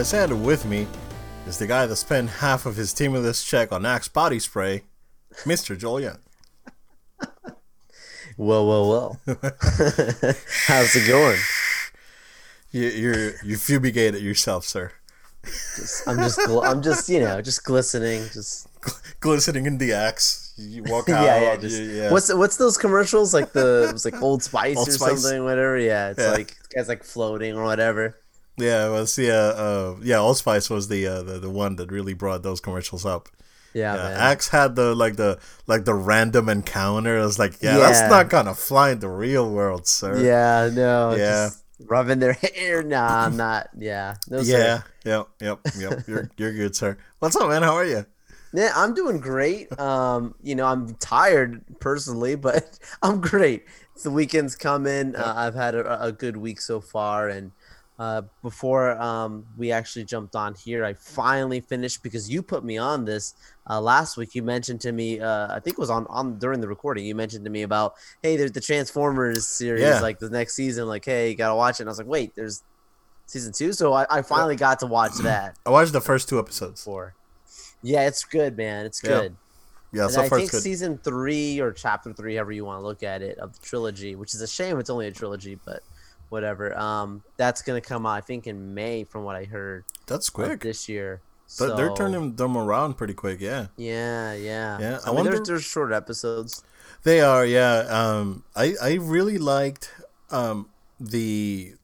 Obed and with me is the guy that spent half of his stimulus check on Axe body spray, Mr. Joel Young. Well, well, well. How's it going? You you you fumigated yourself, sir. Just, I'm just, gl- I'm just, you know, just glistening. Just Glistening in the axe. You walk out. yeah, yeah. Just you- yeah. what's what's those commercials like the it was like Old Spice Old or Spice. something, whatever. Yeah, it's Yeah. like guy's like floating or whatever. Yeah, well, see, uh, uh, yeah, Old Spice was the, uh, the the one that really brought those commercials up. Yeah, Yeah, man. Axe had the like the like the random encounter. I was like, yeah, Yeah. that's not gonna fly in the real world, sir. yeah, no, Yeah. just rubbing their hair. Nah, I'm not. Yeah, no. Yeah, yep, yep, yep. You're you're good, sir. What's up, man? How are you? Yeah, I'm doing great. Um, you know, I'm tired personally, but I'm great. The weekend's coming. Uh, I've had a, a good week so far, and uh, before um, we actually jumped on here, I finally finished because you put me on this uh, last week. You mentioned to me, uh, I think it was on on during the recording. You mentioned to me about, hey, there's the Transformers series, Yeah. like the next season. Like, hey, you gotta watch it. And I was like, wait, there's season two, so I, I finally got to watch that. I watched the first two episodes. Four. Yeah, it's good, man. It's Yeah. good. Yeah, And so I far think it's good. season three or chapter three, however you want to look at it, of the trilogy, which is a shame it's only a trilogy, but whatever. Um, that's gonna come out, I think, in May, from what I heard That's quick. this year. But they're turning them around pretty quick. Yeah, Yeah, yeah, Yeah, So, I I mean, wonder- there's there's short episodes. they are. Yeah. Um, I I really liked um the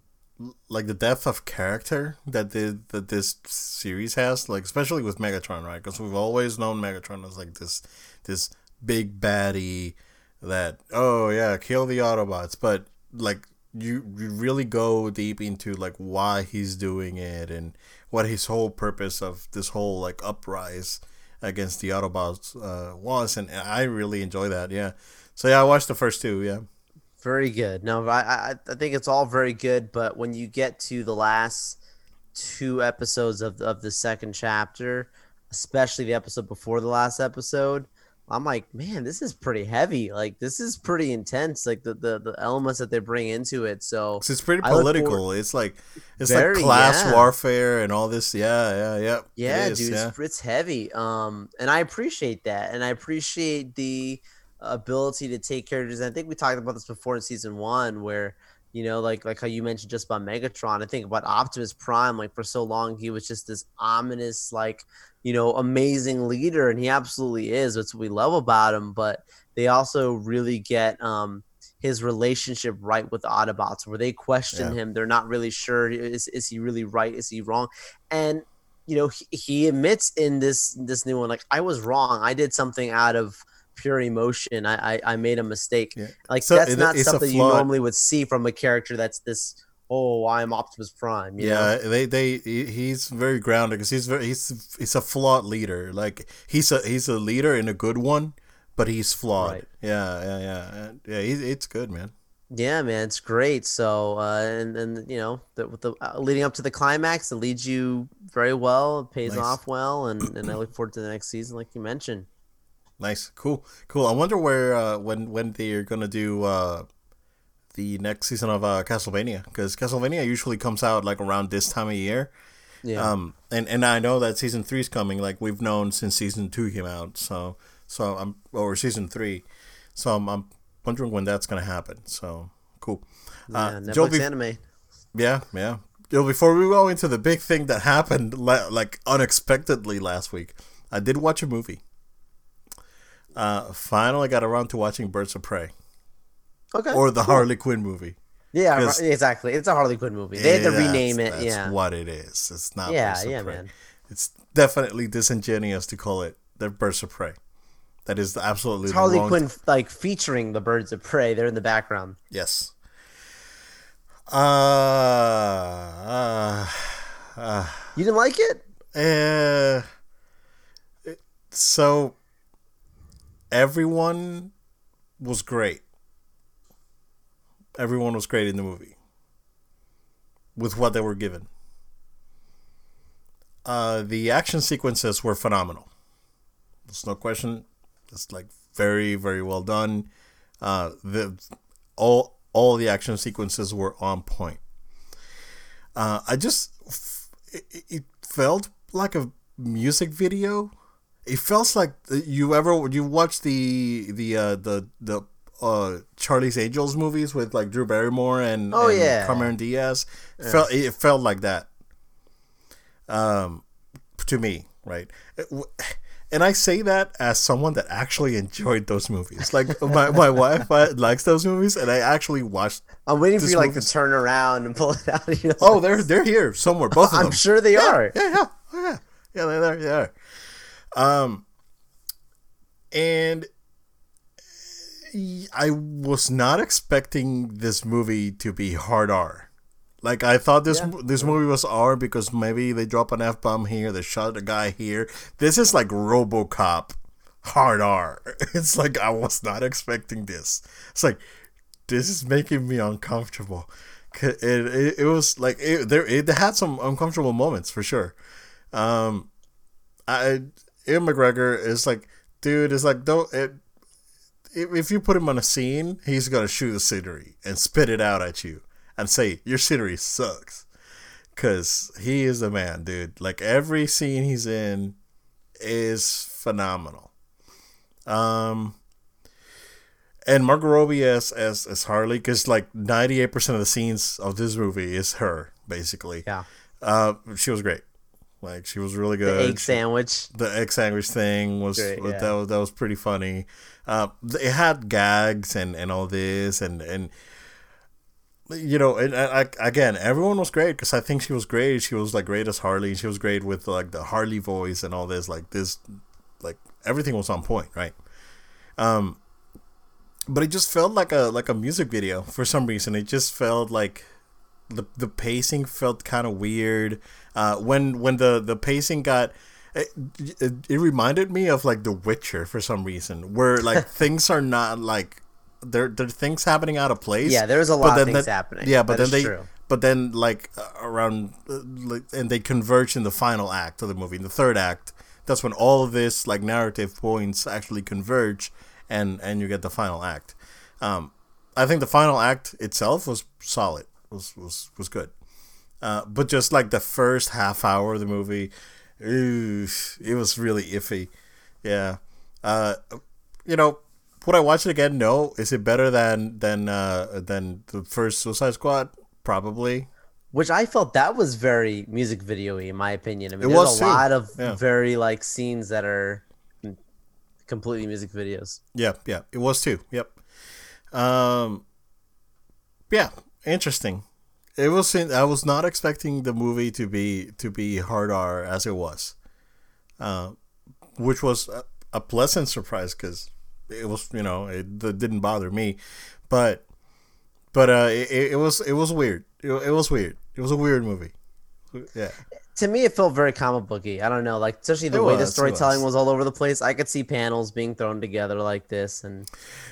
like the depth of character that the that this series has. Like especially with Megatron, right? Because we've always known Megatron as like this this big baddie that oh yeah kill the Autobots, but like you you really go deep into like why he's doing it and what his whole purpose of this whole like uprise against the Autobots uh, was, and I really enjoy that. Yeah. So yeah, I watched the first two. Yeah. Very good. No, I, I I think it's all very good, but when you get to the last two episodes of of the second chapter, especially the episode before the last episode, I'm like, man, this is pretty heavy. Like this is pretty intense. Like the the, the elements that they bring into it. So it's pretty political. It's like it's Very, like class yeah. warfare and all this. Yeah, yeah, yeah. yeah, it dude, yeah. it's, it's heavy. Um, and I appreciate that, and I appreciate the ability to take characters. I think we talked about this before in season one, where you know, like like how you mentioned just about Megatron. I think about Optimus Prime. Like for so long, he was just this ominous, like you know, amazing leader, and he absolutely is. That's what we love about him. But they also really get um his relationship right with the Autobots, where they question Yeah. him. They're not really sure is is he really right? Is he wrong? And you know, he, he admits in this this new one, like I was wrong. I did something out of pure emotion. I I, I made a mistake. Yeah. Like So that's it- not something you normally would see from a character that's this. Oh, I'm Optimus Prime. You Yeah, know? they they he's very grounded because he's very he's he's a flawed leader. Like he's a he's a leader and a good one, but he's flawed. Right. Yeah, yeah, yeah, yeah. He, it's good, man. Yeah, man, it's great. So, uh, and and you know, the, with the uh, leading up to the climax, it leads you very well. It pays Nice. off well, and and I look forward to the next season, like you mentioned. Nice, cool, cool. I wonder where uh, when when they're gonna do uh, the next season of uh, Castlevania because Castlevania usually comes out like around this time of year. Yeah, Um, and and I know that season three is coming. Like we've known since season two came out. So so I'm or season three. So I'm, I'm wondering when that's gonna happen. So cool. yeah, Uh, Netflix Joe, be- anime. yeah, yeah. Joe, before we go into the big thing that happened like unexpectedly last week, I did watch a movie. Uh, finally got around to watching Birds of Prey Okay, or the Harley Quinn movie. Yeah, exactly. It's a Harley Quinn movie. They had to rename it. That's Yeah, what it is. It's not. yeah, Birds of yeah, Prey. man. It's definitely disingenuous to call it the Birds of Prey. That is absolutely It's Harley Quinn like featuring the birds of prey. They're in the background. Yes. Uh, uh, uh, You didn't like it? uh, it- so everyone was great. Everyone was great in the movie with what they were given. Uh, the action sequences were phenomenal. There's no question. It's like very, very well done. Uh, the all all the action sequences were on point. Uh, I just it, it felt like a music video. It felt like you ever you watch the the uh, the the uh, Charlie's Angels movies with like Drew Barrymore and Oh, and yeah. Cameron Diaz. Felt it felt like that. Um, to me, right? It w- And I say that as someone that actually enjoyed those movies. Like my, my wife uh, likes those movies, and I actually watched. I'm waiting for you like to turn around and pull it out. You know? Oh, they're they're here somewhere. Both of I'm sure they are. Yeah, yeah, oh, yeah, yeah. They're there. They are. Um, and I was not expecting this movie to be hard R. Like I thought this Yeah. this movie was R because maybe they drop an f bomb here, they shot a guy here. This is like RoboCop hard R. It's like I was not expecting this. It's like this is making me uncomfortable. It, it, it was like it, there it had some uncomfortable moments for sure. Um, I Ewan McGregor is like, dude, is like don't it, if you put him on a scene, he's gonna shoot the scenery and spit it out at you and say your scenery sucks, cause he is the man, dude. Like every scene he's in is phenomenal. Um, and Margot Robbie as as, as Harley, cause like ninety eight percent of the scenes of this movie is her basically. Yeah. Uh, she was great. Like she was really good. The egg sandwich. the egg sandwich thing was Great, yeah. that was that was pretty funny. Uh, it had gags and and all this and and you know and, I, again everyone was great because I think she was great. She was like great as Harley. She was great with like the Harley voice and all this. Like this, like everything was on point, right? Um, but it just felt like a like a music video for some reason. It just felt like the the pacing felt kind of weird. Uh, when when the the pacing got, it, it, it reminded me of like The Witcher for some reason, where like things are not like there there are things happening out of place. Yeah, there's a lot of things that- happening. Yeah, but That then they true. but then like around uh, like, and they converge in the final act of the movie, in the third act. That's when all of this like narrative points actually converge, and and you get the final act. Um, I think the final act itself was solid, was was was good. Uh, but just like the first half hour of the movie, ooh, it was really iffy. Yeah. Uh, you know, would I watch it again? No. Is it better than than uh, than the first Suicide Squad? Probably. Which I felt that was very music video-y, in my opinion. I mean, It there's was a too. lot of Yeah. very like scenes that are completely music videos. Yeah, yeah, it was too. Yep. Um. Yeah, interesting. It was. I was not expecting the movie to be to be hard R as it was, uh, which was a, a pleasant surprise because it was you know it, it didn't bother me, but but uh it, it was it was weird. It, it was weird. It was a weird movie. Yeah. To me, it felt very comic booky. I don't know, like especially the It way the was, it storytelling was. was. all over the place. I could see panels being thrown together like this, and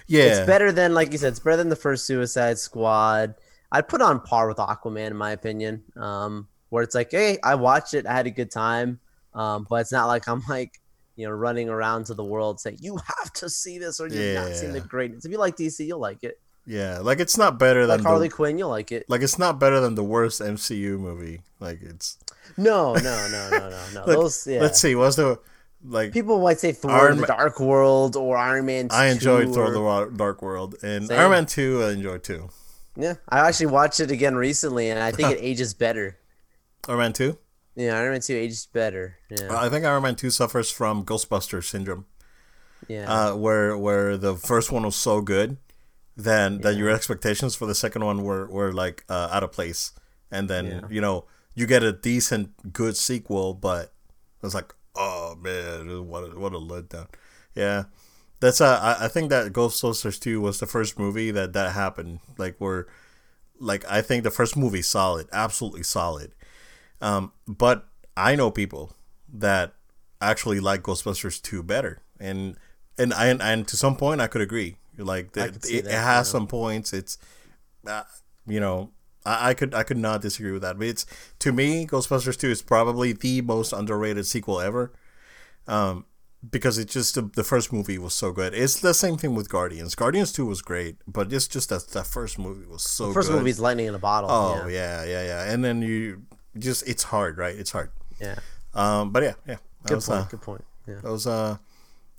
Yeah. it's better than, like you said, it's better than the first Suicide Squad. I'd put on par with Aquaman, in my opinion. Um, where it's like, hey, I watched it, I had a good time, um, but it's not like I'm like, you know, running around to the world saying you have to see this or you've not seen the greatness. If you like DC, you'll like it. Yeah. Like it's not better Like than Harley the, Quinn, you'll like it. like it's not better than the worst MCU movie. Like it's No, no, no, no, no, no. Look, Those, yeah. Let's see. What's the like? People might say Thor: Iron The Dark World or Iron Man. I enjoyed 2 Thor: The Dark World and Same. Iron Man Two. I enjoyed too. Yeah, I actually watched it again recently, and I think it ages better. Iron Man Two. Yeah, Iron Man Two ages better. Yeah, I think Iron Man Two suffers from Ghostbuster syndrome, yeah. uh, where where the first one was so good, then that your expectations for the second one were were like uh, out of place, and then Yeah. you know you get a decent good sequel, but it's like oh man, what a, what a letdown. Yeah. That's uh, I, think that Ghostbusters 2 was the first movie that that happened. Like where, like I think the first movie solid, absolutely solid. Um, but I know people that actually like Ghostbusters 2 better, and and I and to some point I could agree. Like I it, it, that, it has some points. It's, uh, you know, I, I could I could not disagree with that. But it's to me, Ghostbusters 2 is probably the most underrated sequel ever. Um, because it just the, first movie was so good. It's the same thing with Guardians. Guardians two was great, but it's just that that first movie was so. The first good. movie's lightning in a bottle. Oh yeah. yeah, yeah, yeah. And then you just it's hard, right? It's hard. Yeah. Um, but yeah, yeah. That Good was, point. uh, good point. Yeah. that was uh,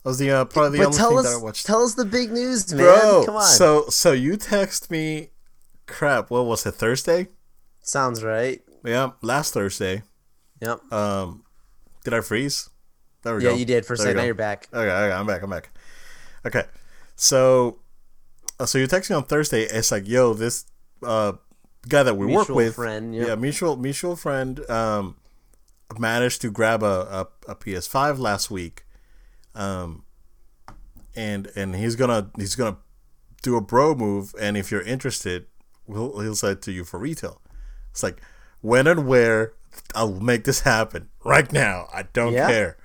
that was the uh, probably the But only thing us, that I watched. tell us the big news, man. Bro, Come on. so so you text me, crap. What was it? Thursday? Sounds right. Yeah, last Thursday. Yep. Um, did I freeze? There we Yeah, go. you did for a second. Now you're back. Okay, okay, I'm back. I'm back. Okay, so, uh, so you text me on Thursday. It's like, yo, this uh guy that we work with, friend, yeah, mutual mutual friend, um, managed to grab a, a, a PS5 last week, um, and and he's gonna he's gonna do a bro move, and if you're interested, he'll he'll sell it to you for retail. It's like when and where I'll make this happen right now. I don't Yeah. care.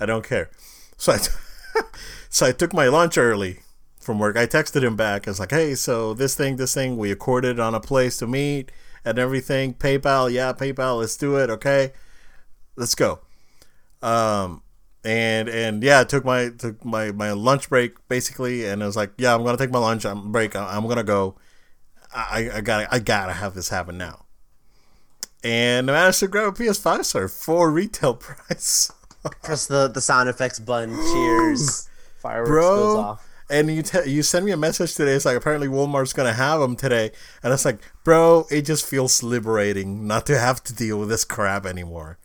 I don't care. So I, so I took my lunch early from work. I texted him back. I was like, "Hey, so this thing, this thing, we accorded on a place to meet and everything. PayPal, yeah, PayPal. Let's do it. Okay, let's go." Um, and and yeah, I took my took my my lunch break basically, and I was like, "Yeah, I'm gonna take my lunch. I'm break. I'm gonna go. I I gotta I gotta have this happen now." And I managed to grab a PS5, sir, for retail price. Press the, the sound effects button. Cheers. Fireworks bro. goes off. And you te- you send me a message today. It's like apparently Walmart's gonna have them today, and it's like, bro, it just feels liberating not to have to deal with this crap anymore,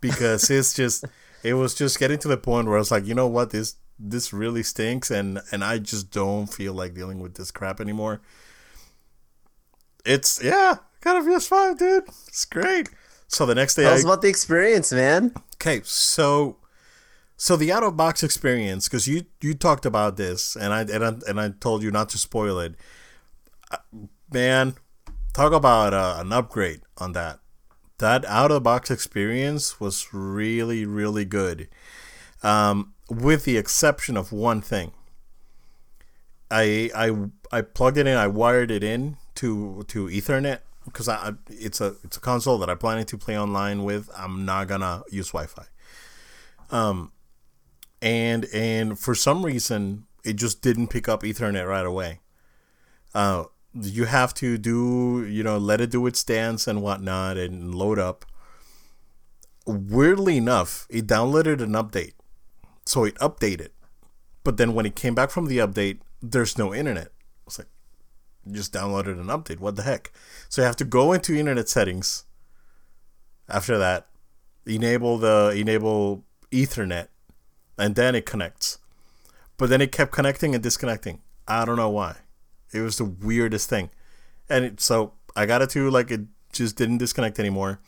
because it's just it was just getting to the point where I was like, you know what, this this really stinks, and and I just don't feel like dealing with this crap anymore. It's yeah, kind of PS5, dude. It's great. So the next day, Tell I, us about the experience, man. Okay, so so the out of box experience because you you talked about this and I and I, and I told you not to spoil it. Uh, Man, talk about uh, an upgrade on that. That out of the box experience was really really good. Um, with the exception of one thing. I I I plugged it in. I wired it in to to Ethernet because I it's a it's a console that I'm planning to play online with. I'm not gonna use Wi-Fi. Um, and and for some reason it just didn't pick up Ethernet right away. Uh, you have to do you know let it do its dance and whatnot and load up. Weirdly enough, it downloaded an update, so it updated. But then when it came back from the update, there's no internet. It's like you just downloaded an update. What the heck? So you have to go into internet settings. After that, enable the enable Ethernet, and then it connects. But then it kept connecting and disconnecting. I don't know why. It was the weirdest thing, and it, so I got it to like it just didn't disconnect anymore.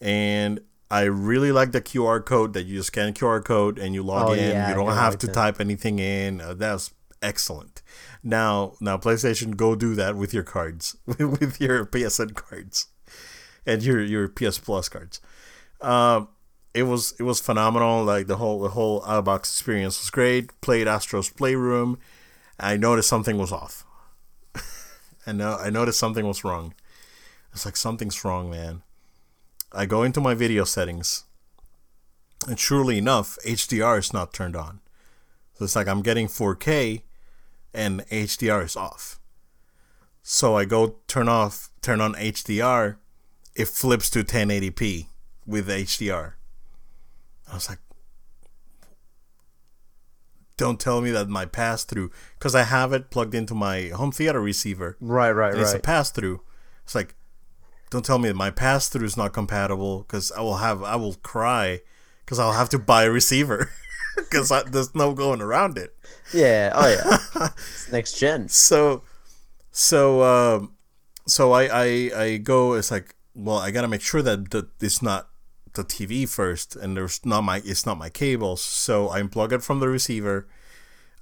And I really like the QR code that you just scan QR code and you log Oh, in. yeah, you don't have like to that. type anything in. Uh, that's excellent. Now, now PlayStation, go do that with your cards, with your PSN cards, and your your PS Plus cards. Um, it was it was phenomenal. Like the whole the whole out of box experience was great. Played Astro's Playroom. I noticed something was off. I know I noticed something was wrong. It's like something's wrong, man. I go into my video settings, and surely enough, HDR is not turned on. So it's like I'm getting 4K, and HDR is off. So I go turn off, turn on HDR, it flips to 1080p with HDR. I was like, don't tell me that my pass through, because I have it plugged into my home theater receiver. Right, right, and It's a pass through. It's like, don't tell me that my pass through is not compatible, because I will have, I will cry, because I'll have to buy a receiver, because there's no going around it. Yeah. Oh yeah. It's next gen. So, so, um, so I, I, I go. It's like, well, I gotta make sure that the, it's not the TV first, and there's not my, it's not my cables. So I unplug it from the receiver.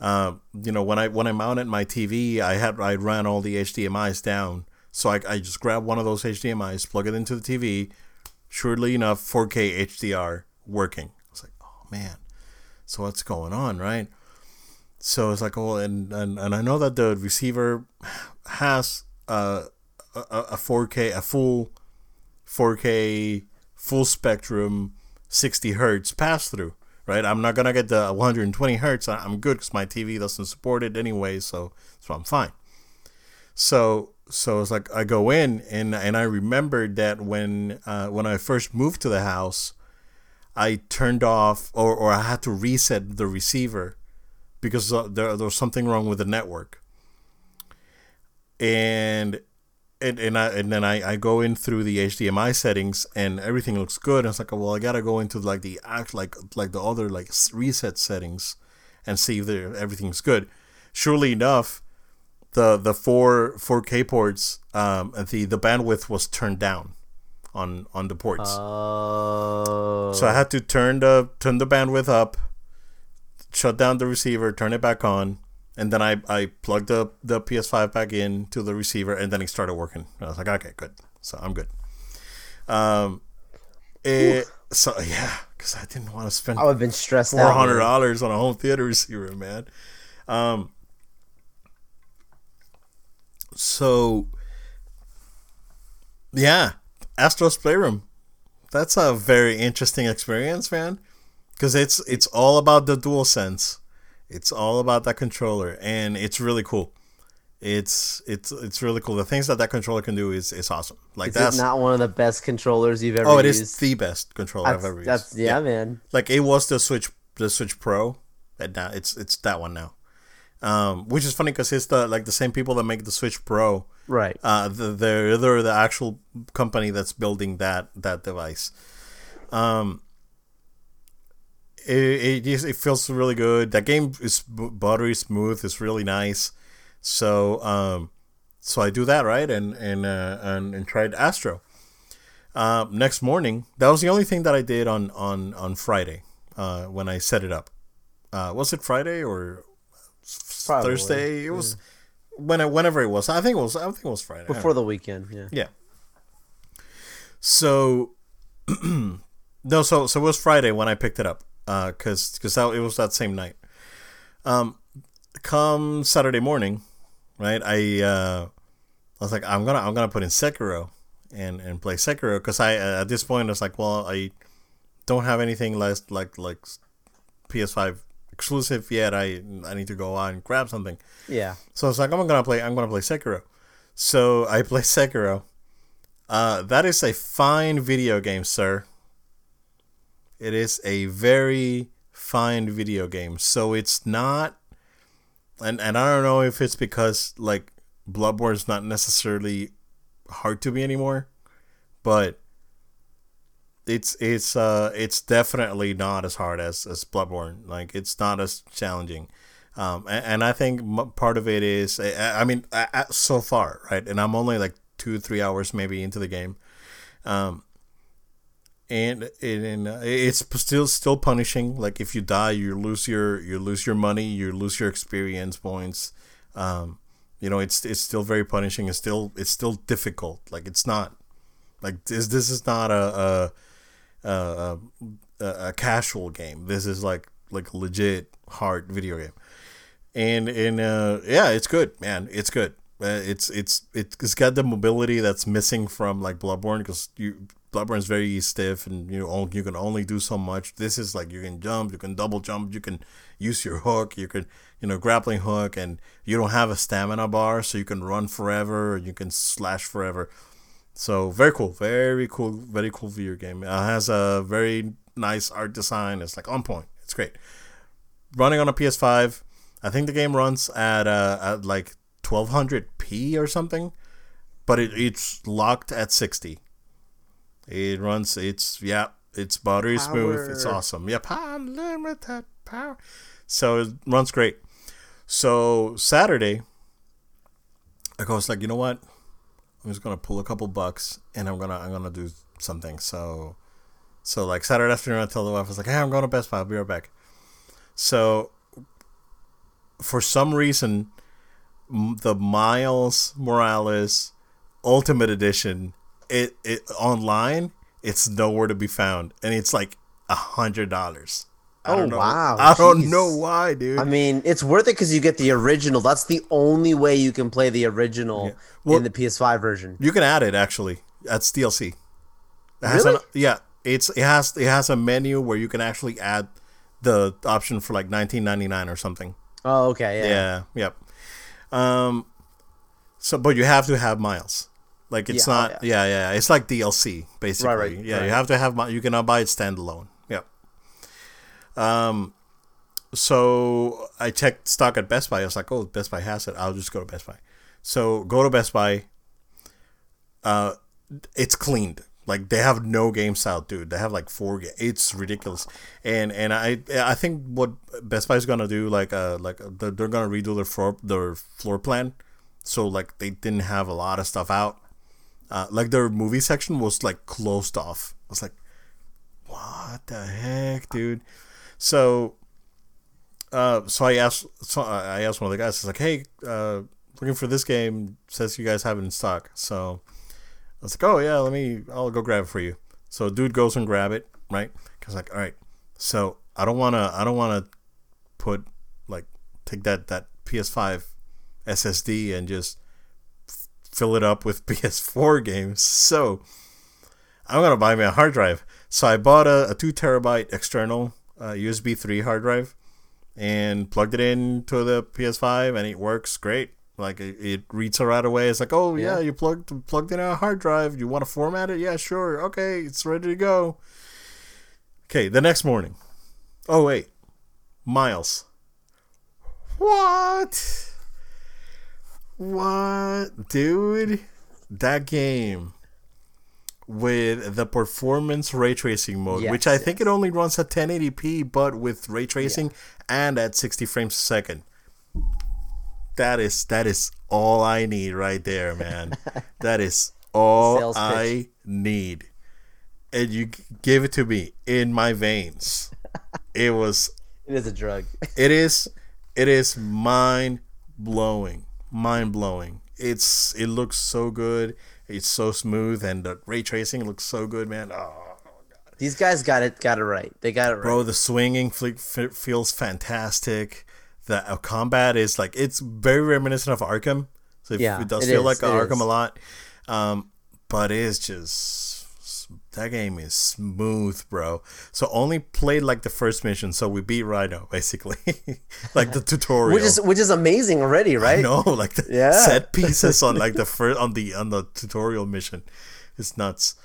Uh, you know, when I when I mounted my TV, I had I ran all the HDMI's down. So I, I just grab one of those HDMI's, plug it into the TV. Surely enough, 4K HDR working. I was like, oh man, so what's going on, right? So it's like, oh, and, and, and I know that the receiver has a, a a 4K, a full 4K, full spectrum, 60 hertz pass through, right? I'm not gonna get the 120 hertz. I'm good because my TV doesn't support it anyway, so so I'm fine. So so it's like I go in and and I remembered that when uh, when I first moved to the house, I turned off or or I had to reset the receiver because uh, there, there was something wrong with the network. And and, and I and then I, I go in through the HDMI settings and everything looks good. And it's like, well, I gotta go into like the act like like the other like reset settings and see if everything's good. Surely enough, the the four 4K ports, um, the the bandwidth was turned down on on the ports. Oh. So I had to turn the turn the bandwidth up, shut down the receiver, turn it back on, and then I, I plugged the, the PS5 back in to the receiver, and then it started working. I was like, okay, good. So I'm good. Um, it, so yeah, because I didn't want to spend I would have been stressed four out. hundred dollars on a home theater receiver, man. Um, so yeah, Astro's Playroom. That's a very interesting experience, man. Because it's it's all about the dual sense. It's all about that controller, and it's really cool. It's it's it's really cool. The things that that controller can do is is awesome. Like Is that's not one of the best controllers you've ever oh, it used? is the best controller that's, I've ever used. that's yeah, man. like it was the Switch the Switch Pro, and now it's it's that one now. Um, which is funny because it's the like the same people that make the Switch Pro. Right. Uh, the, they're they're the actual company that's building that that device. Um, it it, it feels really good. That game is buttery smooth. It's really nice. So um, so I do that right and and uh, and, and tried Astro. Uh, next morning, that was the only thing that I did on on on Friday uh, when I set it up. Uh, was it Friday or Probably, Thursday? It was when whenever it was. I think it was. I think it was Friday. Before the weekend, yeah. Yeah. So, no, so so it was Friday when I picked it up, uh, cause cause that, it was that same night. Um, come Saturday morning, right? I uh, I was like, I'm gonna I'm gonna put in Sekiro and and play Sekiro, cause I uh, at this point I was like, well, I don't have anything less like like PS5 exclusive yet. I I need to go out and grab something. Yeah. So I was like, I'm gonna play. I'm gonna play Sekiro. So I play Sekiro. Uh, that is a fine video game, sir. It is a very fine video game. So it's not, and and I don't know if it's because like Bloodborne is not necessarily hard to be anymore, but it's it's uh it's definitely not as hard as as Bloodborne. Like it's not as challenging. Um, and, and I think part of it is, I, I mean, I, I, so far, right? And I'm only like two, three hours maybe into the game, um, and and uh, it's still still punishing. Like if you die, you lose your you lose your money, you lose your experience points. Um, you know, it's it's still very punishing. It's still it's still difficult. Like it's not like this. This is not a a a, casual game. This is like like legit hard video game and and uh, yeah, it's good, man. It's good. Uh, it's it's it's got the mobility that's missing from like Bloodborne because you Bloodborne is very stiff and you know you can only do so much. This is like you can jump, you can double jump, you can use your hook, you can you know grappling hook, and you don't have a stamina bar, so you can run forever, you can slash forever. So very cool, very cool, very cool video game. It has a very nice art design. It's like on point. It's great. Running on a PS5. I think the game runs at uh, at like 1200p or something, but it, it's locked at 60. It runs. It's yeah. It's buttery smooth. It's awesome. Yep, unlimited power. So it runs great. So Saturday, I was like, you know what? I'm just gonna pull a couple bucks and I'm gonna I'm gonna do something. So so like Saturday afternoon, I tell the wife I was like, hey, I'm going to Best Buy. I'll be right back. So for some reason, the Miles Morales Ultimate Edition, it it online, it's nowhere to be found, and it's like a hundred dollars. I Oh, wow, I don't jeez. know why, dude. I mean, it's worth it because you get the original. That's the only way you can play the original Yeah. Well- in the PS5 version. You can add it actually. That's DLC. It has Really? an- yeah, it's it has it has a menu where you can actually add the option for like 19.99 or something. Oh, okay. Yeah. Yeah. Yep. Um. So, but you have to have miles. Like it's Yeah, oh, not. Yeah. yeah, yeah. It's like DLC basically. right, right, yeah. right. You have to have. You cannot buy it standalone. Um. So I checked stock at Best Buy. I was like, oh, Best Buy has it. I'll just go to Best Buy. So go to Best Buy. Uh, it's cleaned. Like they have no games out, dude. They have like four. Ga- it's ridiculous, and and I I think what Best Buy is gonna do, like uh like they're, they're gonna redo their floor their floor plan, so like they didn't have a lot of stuff out. Uh, like their movie section was like closed off. I was like, what the heck, dude? So, uh, so I asked, so I asked one of the guys. It's like, hey, uh, looking for this game. Says you guys have it in stock. So I was like, oh yeah, let me. I'll go grab it for you. So dude goes and grab it, right? Cause like, all right. So I don't wanna, I don't wanna put like take that that PS5 SSD and just f- fill it up with PS4 games. So I'm gonna buy me a hard drive. So I bought a, a two terabyte external uh, USB 3 hard drive and plugged it into the PS5 and it works great. Like it, it reads it right away. It's like, oh yeah, Yeah. you plugged plugged in a hard drive. You want to format it? Yeah, sure. Okay, it's ready to go. Okay, the next morning. Oh wait, Miles. What? What, dude? That game with the performance ray tracing mode, Yes, which I think it only runs at 1080p, but with ray tracing and at 60 frames a second. That is that is all I need right there, man. that is all Sales pitch. I need. And you g- give it to me in my veins. It was It is a drug. it is it is mind blowing mind blowing it's it looks so good it's so smooth and the ray tracing looks so good man oh God. These guys got it got it right. They got it right. bro the swinging feels fantastic the uh, combat is like it's very reminiscent of arkham so it, Yeah, it does it feel is, like arkham is. a lot um but it's just that game is smooth bro so only played like the first mission so we beat rhino basically like the tutorial which is which is amazing already, right? no, like the Yeah. set pieces on like the first on the on the tutorial mission. It's nuts.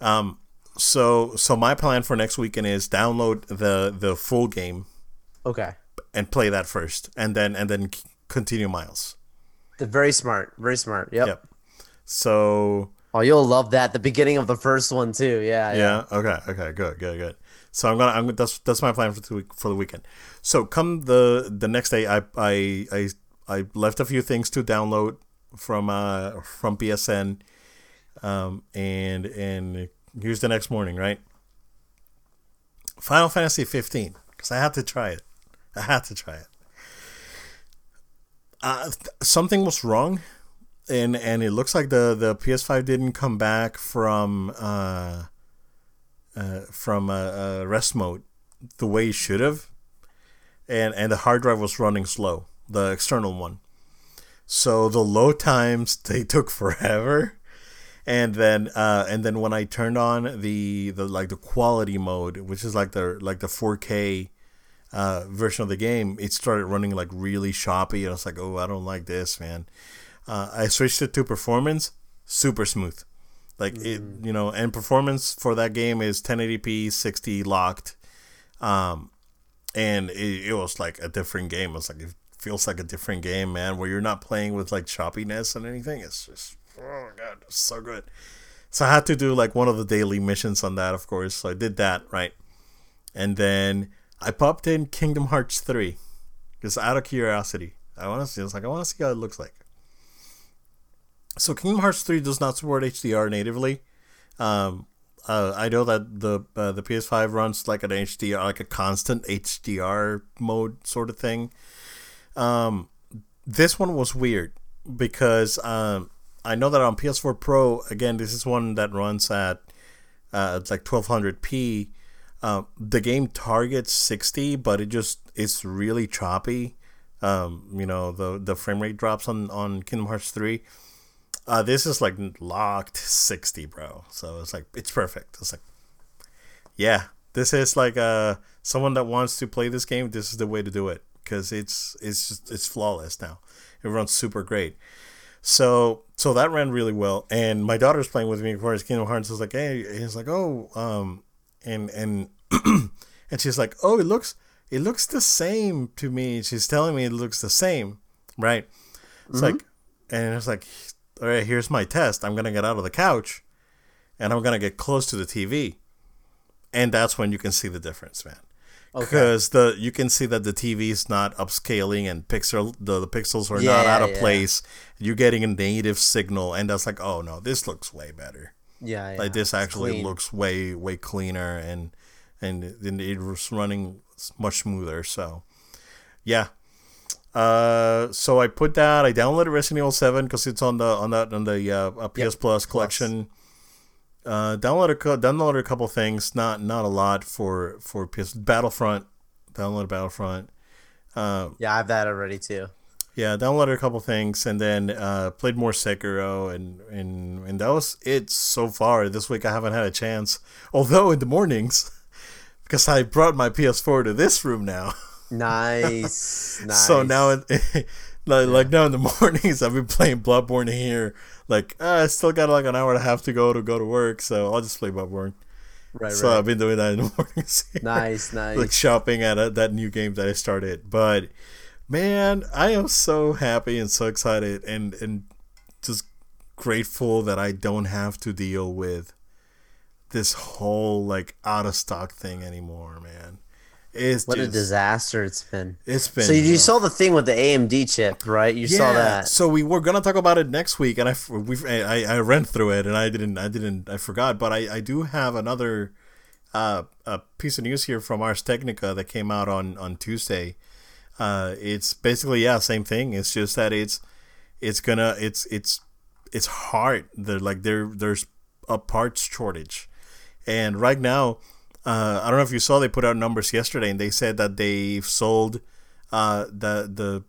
Um so so my plan for next weekend is download the the full game Okay. and play that first and then and then continue miles. Very smart. Very smart. Yep. Yep. So Oh, you'll love that. The beginning of the first one too. Yeah. Yeah. yeah, okay, okay, good, good, good. So I'm gonna I'm that's that's my plan for the week for the weekend. So come the the next day I I I I left a few things to download from uh from PSN um and and here's the next morning, right? Final Fantasy 15 cuz I had to try it. I had to try it. Uh, th- something was wrong and and it looks like the the PS5 didn't come back from uh, uh, from uh, uh, rest mode the way it should have, and and the hard drive was running slow, the external one. So the load times they took forever, and then uh, and then when I turned on the the like the quality mode, which is like the like the 4K uh, version of the game, it started running like really choppy, and I was like, oh, I don't like this, man. Uh, I switched it to performance, super smooth. Like it, you know, and performance for that game is 1080p, 60 locked, um, and it, it was like a different game. It was like it feels like a different game, man. Where you're not playing with like choppiness and anything. It's just oh my god, it's so good. So I had to do like one of the daily missions on that, of course. So I did that right, and then I popped in Kingdom Hearts three, just out of curiosity. I want to see. I was like, I want to see how it looks like. So Kingdom Hearts 3 does not support HDR natively. Um, uh, I know that the uh, the PS5 runs like an HDR, like a constant HDR mode sort of thing. Um, this one was weird because um, I know that on PS4 Pro, again, this is one that runs at uh, it's like 1200p. Uh, the game targets 60, but it just it's really choppy. Um, you know the the frame rate drops on on Kingdom Hearts 3. Uh, this is like locked 60, bro. So it's like it's perfect. It's like, yeah, this is like uh someone that wants to play this game. This is the way to do it because it's it's just it's flawless now. It runs super great. So so that ran really well, and my daughter's playing with me. For Kingdom Hearts, I was like, hey, he's like, oh, um, and and and she's like, oh, it looks it looks the same to me. She's telling me it looks the same, right? It's mm-hmm. like, and it's like, all right, here's my test. I'm gonna get out of the couch, and I'm gonna get close to the TV, and that's when you can see the difference, man. Because okay. the you can see that the TV is not upscaling and pixel the, the pixels are yeah, not out of yeah. place. You're getting a native signal, and that's like, oh no, this looks way better. Yeah, yeah. like this actually looks way way cleaner, and and it was running much smoother. So, yeah, uh, so I put that. I downloaded Resident Evil Seven because it's on the on that on the uh, PS yep. Plus collection. Uh, downloaded downloaded a couple things, not not a lot for for PS Battlefront. Downloaded Battlefront. Uh, yeah, I have that already too. Yeah, downloaded a couple things and then uh, played more Sekiro and, and and that was it so far. This week I haven't had a chance. Although in the mornings, because I brought my PS4 to this room now. Nice. nice. So now, like, yeah. like now in the mornings, I've been playing Bloodborne here. Like, uh, I still got like an hour and a half to go to go to work, so I'll just play Bloodborne. Right, right so right. I've been doing that in the mornings. Here. Nice, nice. Like shopping at a, that new game that I started. But man, I am so happy and so excited and and just grateful that I don't have to deal with this whole like out of stock thing anymore, man. It's what just, a disaster it's been. It's been. So you, saw the thing with the AMD chip, right? You yeah, saw that. So we were gonna talk about it next week, and I we I, I ran through it, and I didn't I didn't I forgot, but I I do have another uh a piece of news here from Ars Technica that came out on on Tuesday. Uh, it's basically yeah, same thing. It's just that it's it's gonna it's it's it's hard. There like there there's a parts shortage, and right now uh, I don't know if you saw they put out numbers yesterday, and they said that they've sold uh, the the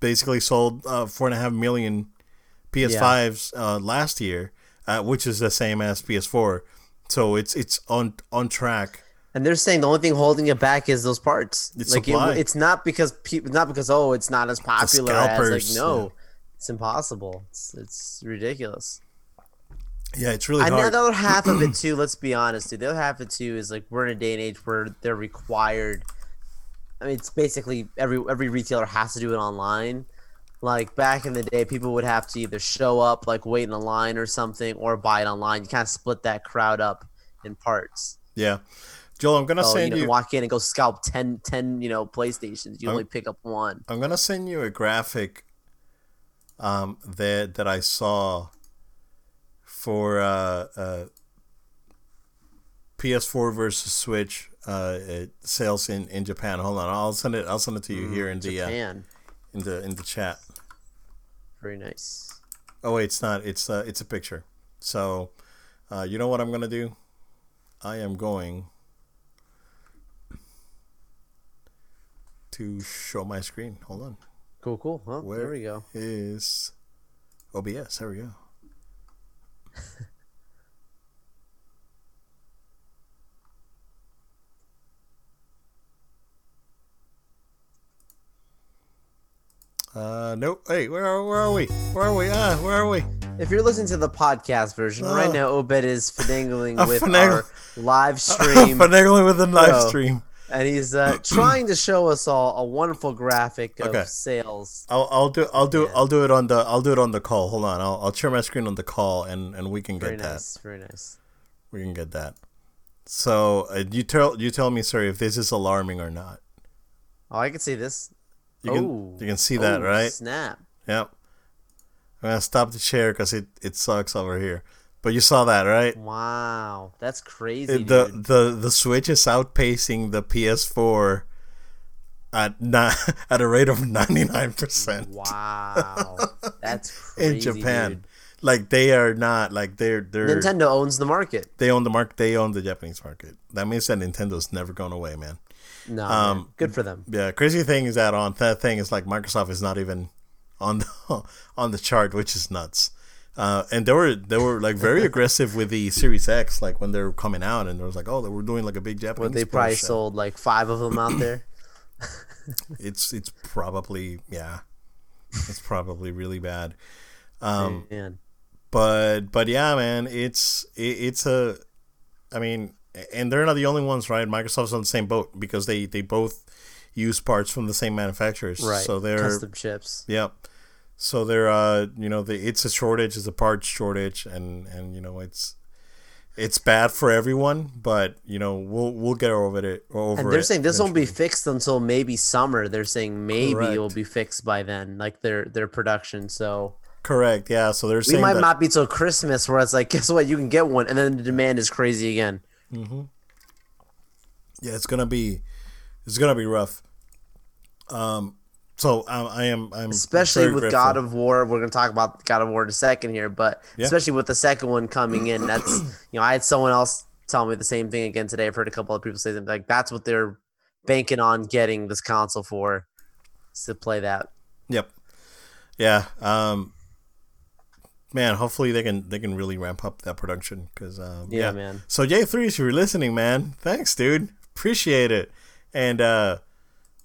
basically sold uh, four and a half million PS5s yeah. uh, last year, uh, which is the same as PS4. So it's it's on on track. And they're saying the only thing holding it back is those parts. It's like it, it's not because people, not because oh, it's not as popular as like no, yeah. it's impossible. It's it's ridiculous. Yeah, it's really and hard. the other half of it too. Let's be honest, dude. The other half of it too is like we're in a day and age where they're required. I mean, it's basically every every retailer has to do it online. Like back in the day, people would have to either show up, like wait in a line or something, or buy it online. You kind of split that crowd up in parts. Yeah, Joel, I'm gonna so, send you, know, you, walk in and go scalp 10, 10 you know, PlayStations. You I'm, only pick up one. I'm gonna send you a graphic um, that that I saw for uh, uh, PS4 versus Switch uh, sales in, in Japan. Hold on, I'll send it. I'll send it to you mm, here in the uh, in the in the chat. Very nice. Oh wait, it's not. It's uh, it's a picture. So, uh, you know what I'm gonna do? I am going to show my screen. Hold on. Cool, cool. Well, Where there we go. Is OBS? There we go. uh, nope. Hey, where are, where are we? Where are we? Ah, where are we? If you're listening to the podcast version, uh, right now Obed is finagling with our live stream. finagling with the live stream and he's uh, trying to show us all a wonderful graphic of okay. sales. I'll, I'll do I'll do yeah. I'll do it on the I'll do it on the call. Hold on, I'll I'll share my screen on the call, and and we can get very nice, that. Very nice. We can get that. So uh, you tell you tell me, sir, if this is alarming or not. Oh, I can see this. You can oh. you can see that, oh, right? Snap. Yep. I'm gonna stop the chair because it it sucks over here. But you saw that, right? Wow, that's crazy. The dude. the the Switch is outpacing the PS4 at not at a rate of ninety nine percent. Wow, that's crazy, in Japan. Dude. Like they are not like they're they're Nintendo owns the market. They own the market. They own the Japanese market. That means that Nintendo's never going away, man. No, um, man. good for them. Yeah, crazy thing is that on that thing is like Microsoft is not even on the on the chart, which is nuts. Uh, and they were they were like very aggressive with the Series X, like when they were coming out, and there was like, oh, they were doing like a big Japanese. But they probably push, sold like five of them out there. It's it's probably yeah, it's probably really bad. Um, Man. but but yeah, man, it's it, it's a, I mean, and they're not the only ones, right? Microsoft's on the same boat because they they both use parts from the same manufacturers, Right. So they're custom chips. Yep. So there, uh, you know, the, it's a shortage, it's a parts shortage, and and you know, it's it's bad for everyone, but you know, we'll we'll get over it. Over And they're it saying this won't be fixed until maybe summer. They're saying maybe it will be fixed by then, like their their production. So correct. Yeah. So they're we might that, not be till Christmas, where it's like, guess what, you can get one, and then the demand is crazy again. Mhm. yeah, it's gonna be it's gonna be rough. Um. So I, I am I'm especially with grateful. God of War. We're gonna talk about God of War in a second here, but Yeah. especially with the second one coming in, that's you know I had someone else tell me the same thing again today. I've heard a couple of people say that like that's what they're banking on getting this console for, is to play that. Yep. Yeah. Um. Man, hopefully they can they can really ramp up that production because um, Yeah, yeah, man. So J three, if you're listening, man, thanks, dude. Appreciate it, and uh,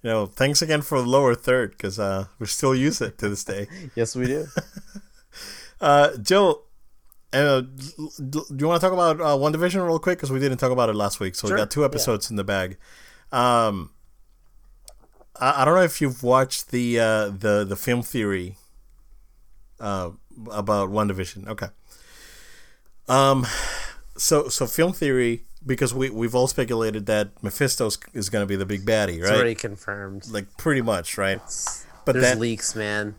you know, thanks again for the lower third because uh, we still use it to this day. Yes, we do. Uh, Joe, uh, do you want to talk about uh, WandaVision real quick because we didn't talk about it last week, so Sure, we got two yeah. episodes in the bag. Um, I, I don't know if you've watched the uh, the the film theory uh, about WandaVision. Okay. Um, so so film theory because we we've all speculated that Mephisto is going to be the big baddie, It's right? already confirmed. Like pretty much, right? But There's that leaks, man.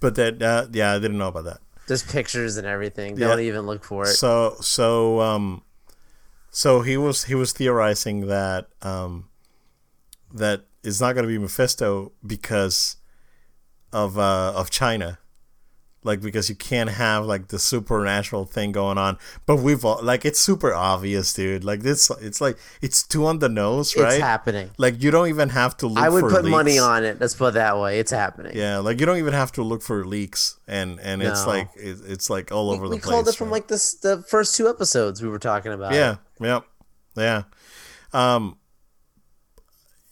but that uh, yeah, I didn't know about that. There's pictures and everything. Yeah. Don't even look for it. So so um so he was he was theorizing that um that it's not going to be Mephisto because of uh of China. Like because you can't have like the supernatural thing going on, but we've all like it's super obvious, dude. Like this, it's like it's too on the nose, right? it's happening. Like you don't even have to look. I would put money on it. Let's put it that way. It's happening. Yeah, like you don't even have to look for leaks, and and it's like it, it's like all over we the place. We called it from right? like this the first two episodes we were talking about. Yeah, yep, yeah. Um.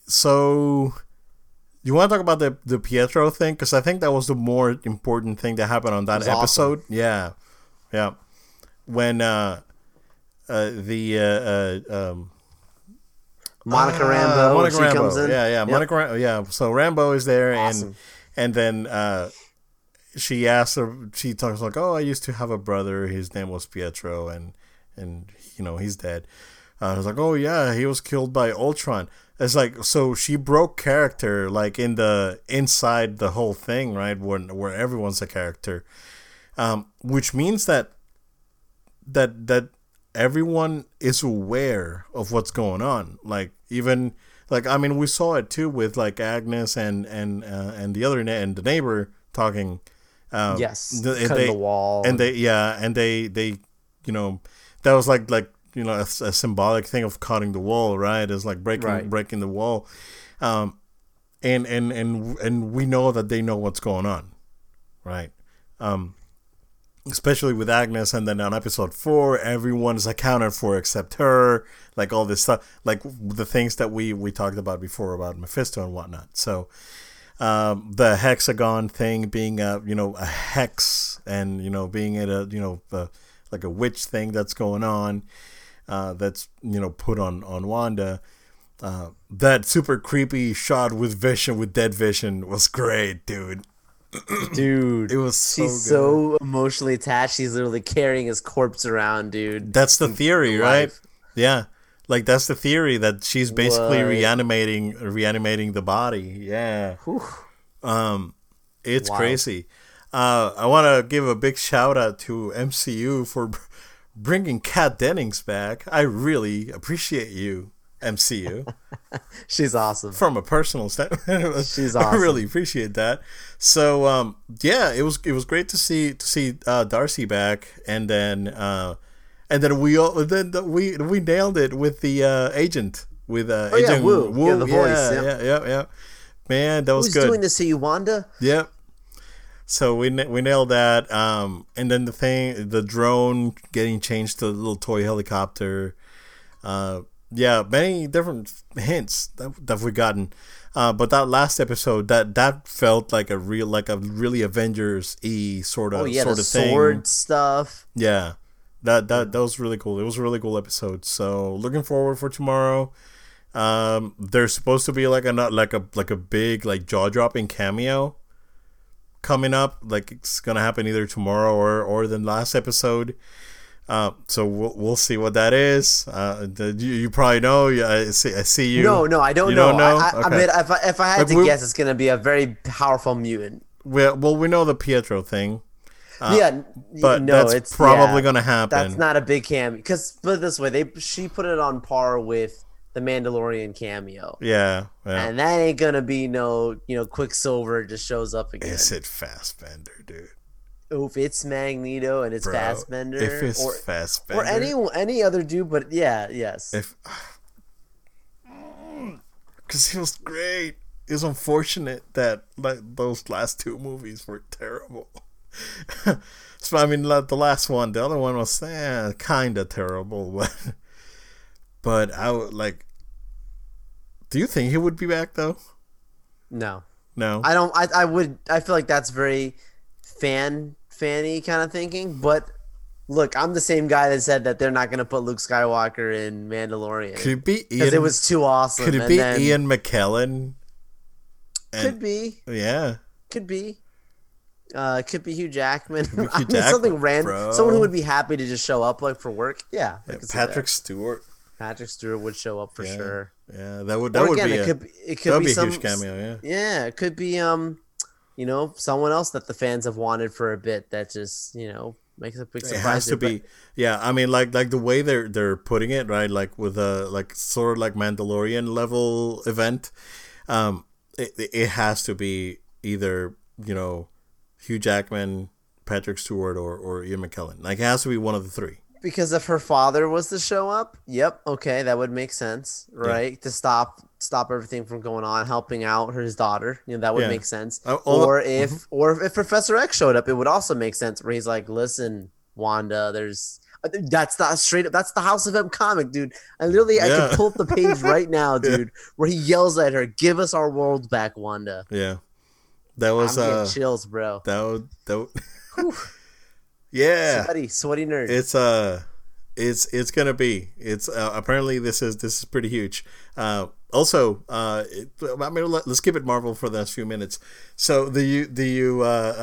So, you want to talk about the the Pietro thing? Because I think that was the more important thing that happened on that was awesome. episode. Yeah, yeah. When uh, uh the uh, uh um Monica uh, Rambeau. Monica she Rambeau. comes in. Yeah, yeah. Yep. Monica. Ram- yeah. So Rambeau is there, Awesome. and and then uh, she asks her. She talks like, "Oh, I used to have a brother. His name was Pietro, and and you know he's dead." Uh, I was like, "Oh yeah, he was killed by Ultron." It's like so she broke character like in the inside the whole thing, right? Where where everyone's a character, um, which means that that that everyone is aware of what's going on. Like even like I mean we saw it too with like Agnes and and uh, and the other na- and the neighbor talking. Uh, Yes. they- the wall. and they yeah and they they you know that was like like you know a, a symbolic thing of cutting the wall right? It's like breaking Right. breaking the wall. Um and and and and we know that they know what's going on right? Um especially with agnes and then on episode four everyone is accounted for except her like all this stuff like the things that we we talked about before about mephisto and whatnot. So um, the hexagon thing being a you know a hex and you know being it a you know a, like a witch thing that's going on uh, that's you know put on on Wanda. Uh, that super creepy shot with Vision with Dead Vision was great, dude. dude. It was so she's good. so emotionally attached. She's literally carrying his corpse around, dude. That's the theory, right? life. Yeah, like that's the theory that she's basically What? reanimating reanimating the body. Yeah. Whew. Um, it's Wild. crazy. Uh, I want to give a big shout out to MCU for bringing Kat Dennings back. I really appreciate you, MCU, She's awesome. from a personal standpoint. She's awesome. I really appreciate that. So, um, yeah, it was it was great to see to see uh, Darcy back, and then uh, and then we all then the, we we nailed it with the uh, agent with uh, Oh, yeah, agent Woo. Yeah, the voice, Yeah, yeah. yeah, yeah, yeah. Man, that was Who's good. doing this to you, Wanda? Yep. So we we nailed that. Um, and then the thing, the drone getting changed to a little toy helicopter. Uh, yeah, many different hints that, that we've gotten. Uh, but that last episode, that that felt like a real, like a really Avengers e sort of, Oh yeah, sort the of thing. sword stuff. Yeah, that that that was really cool. It was a really cool episode. So looking forward for tomorrow. Um, there's supposed to be like a not like a like a big like jaw dropping cameo coming up. Like it's gonna happen either tomorrow or or the last episode. Uh, so we'll we'll see what that is. Uh, the, you, you probably know. Yeah, I see. I see you. no, no, I don't you know. don't know? I, I, I mean, if I, if I had Like, to we- guess, it's gonna be a very powerful mutant. We, well, we know the Pietro thing, yeah, but no, that's it's probably yeah, gonna happen. That's not a big cameo. Because put it this way, they she put it on par with the Mandalorian cameo, yeah, yeah. and that ain't gonna be no, you know, Quicksilver just shows up again. Is it Fassbender, dude? if it's Magneto and it's Bro, Fassbender, If it's or Fassbender, or any any other dude, but yeah, yes. if because he was great. It's unfortunate that like those last two movies were terrible. so I mean, like, the last one, the other one was eh, kind of terrible, but but I would like. Do you think he would be back though? no, No. I don't. I, I would. I feel like that's very fan fanny kind of thinking. But look, I'm the same guy that said that they're not going to put Luke Skywalker in Mandalorian could it be because it was too awesome. could it be then- Ian McKellen? Could And, be. yeah. Could be. Uh, could be Hugh Jackman. be Hugh I mean, something random. Someone who would be happy to just show up like for work. Yeah, Yeah, could. Patrick Stewart. Patrick Stewart would show up for Yeah. sure. Yeah, that would that Or would again, be it a, could be, it could be, be some huge cameo. Yeah. Yeah, it could be um, you know, someone else that the fans have wanted for a bit that just you know makes a big surprise. it has to there, be yeah i mean like like the way they're they're putting it right like with a like sort of like mandalorian level event um it, it has to be either you know hugh jackman patrick stewart or or ian mckellen like it has to be one of the three but- because if her father was to show up, yep, okay, that would make sense, right? To stop stop everything from going on, helping out his daughter, you know, that would Yeah. make sense. Uh, or if or if Professor X showed up, it would also make sense. Where he's like, "Listen, Wanda, there's." uh, That's the straight up. That's the House of M comic, dude. I literally, I Yeah. can pull up the page right now, dude, where he yells at her, "Give us our world back, Wanda." yeah that was uh chills, bro. that would that would yeah. Sweaty, sweaty nerd. it's uh it's it's gonna be. It's uh, apparently this is this is pretty huge. Uh also uh it, i mean let, let's keep it marvel for the next few minutes. So do you do you uh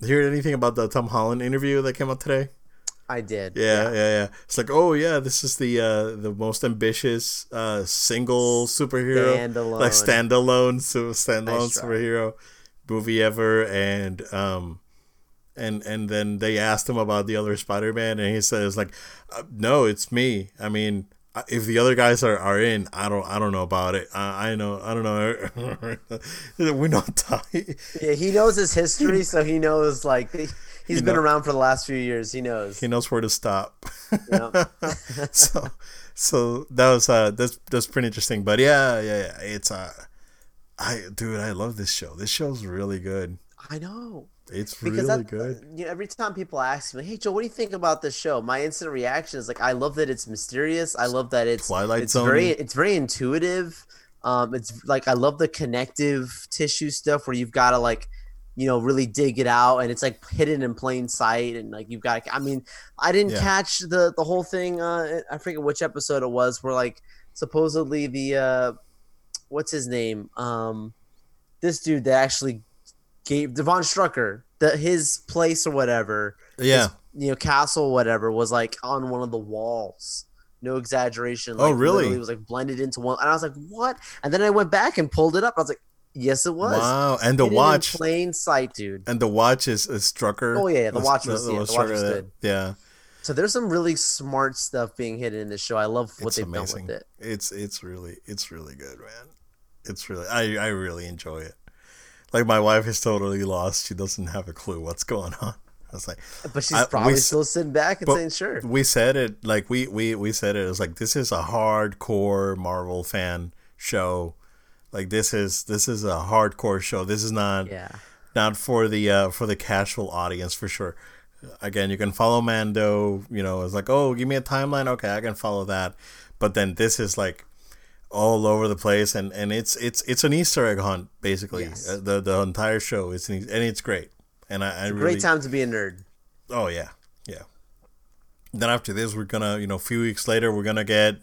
uh hear anything about the tom holland interview that came out today? I did. yeah yeah. yeah, it's like oh yeah this is the uh the most ambitious uh single superhero. Standalone. like standalone so standalone Nice superhero movie ever. And um and and then they asked him about the other Spider-Man and he says like uh, no it's me I mean if the other guys are, are in I don't I don't know about it I, I know I don't know we don't talk Yeah, he knows his history, so he knows like he- he's You been know. around for the last few years. He knows. he knows where to stop Yeah. so so that was uh that's that's pretty interesting but yeah yeah, yeah it's uh I dude I love this show this show's really good I know. It's Because really good You know, every time people ask me, "Hey Joe, what do you think about this show?" My instant reaction is like, "I love that it's mysterious. I love that it's Twilight it's Zone. very it's very intuitive. Um, it's like I love the connective tissue stuff where you've got to like, you know, really dig it out, and it's like hidden in plain sight, and like you've got. I mean, I didn't Yeah. catch the the whole thing. Uh, I forget which episode it was, where like supposedly the uh, what's his name? Um, this dude that actually gave Devon Strucker that his place or whatever, yeah you know, castle whatever was like on one of the walls. No exaggeration. Oh, really? literally It was like blended into one, and I was like, "What?" And then I went back and pulled it up. I was like, "Yes, it was." wow and the watch plain sight, dude. and the watch is, is Strucker Oh, yeah, the watch was- yeah, the watch was good. yeah So there's some really smart stuff being hidden in this show. I love what it's they've amazing. done with it. It's it's really it's really good, man. It's really I I really enjoy it. Like my wife is totally lost. She doesn't have a clue what's going on. I was like, But she's I- probably s- still sitting back and saying, "Sure." we said it like we we we said it. It was like this is a hardcore Marvel fan show. Like this is this is a hardcore show. This is not Yeah. not for the uh, for the casual audience for sure. Again, you can follow Mando. You know, it's like, oh, give me a timeline. Okay, I can follow that. But then this is like all over the place, and, and it's it's it's an Easter egg hunt basically. Yes. Uh, the the entire show is an, and it's great. And I, I really Great time to be a nerd. Oh yeah, yeah. Then after this, we're gonna, you know, a few weeks later, we're gonna get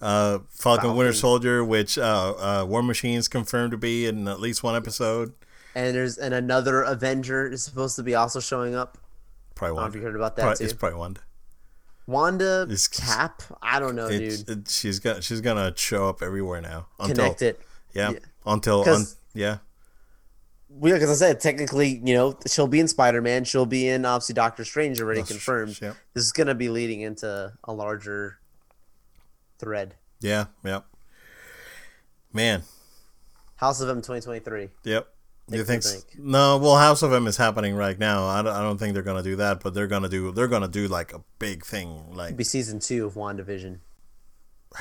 uh, Falcon, Winter Soldier, which uh, uh, War Machine's confirmed to be in at least one episode. And there's and another Avenger is supposed to be also showing up. Probably I don't know if you heard about that Probably, too. it's probably one. Wanda It's- Cap. I don't know, dude. it, she's gonna she's gonna show up everywhere now. Until, Connect it. Yeah. Yeah. Until un, yeah. Well, because I said technically, you know, she'll be in Spider Man. She'll be in obviously Doctor Strange already confirmed. Yeah. This is gonna be leading into a larger thread. Yeah. Yep. Man. House of M 2023. Yep. You Think think, you s- think? no? Well, House of M is happening right now. I don't, I don't think they're gonna do that, but they're gonna do they're gonna do like a big thing, like It'll be season two of WandaVision.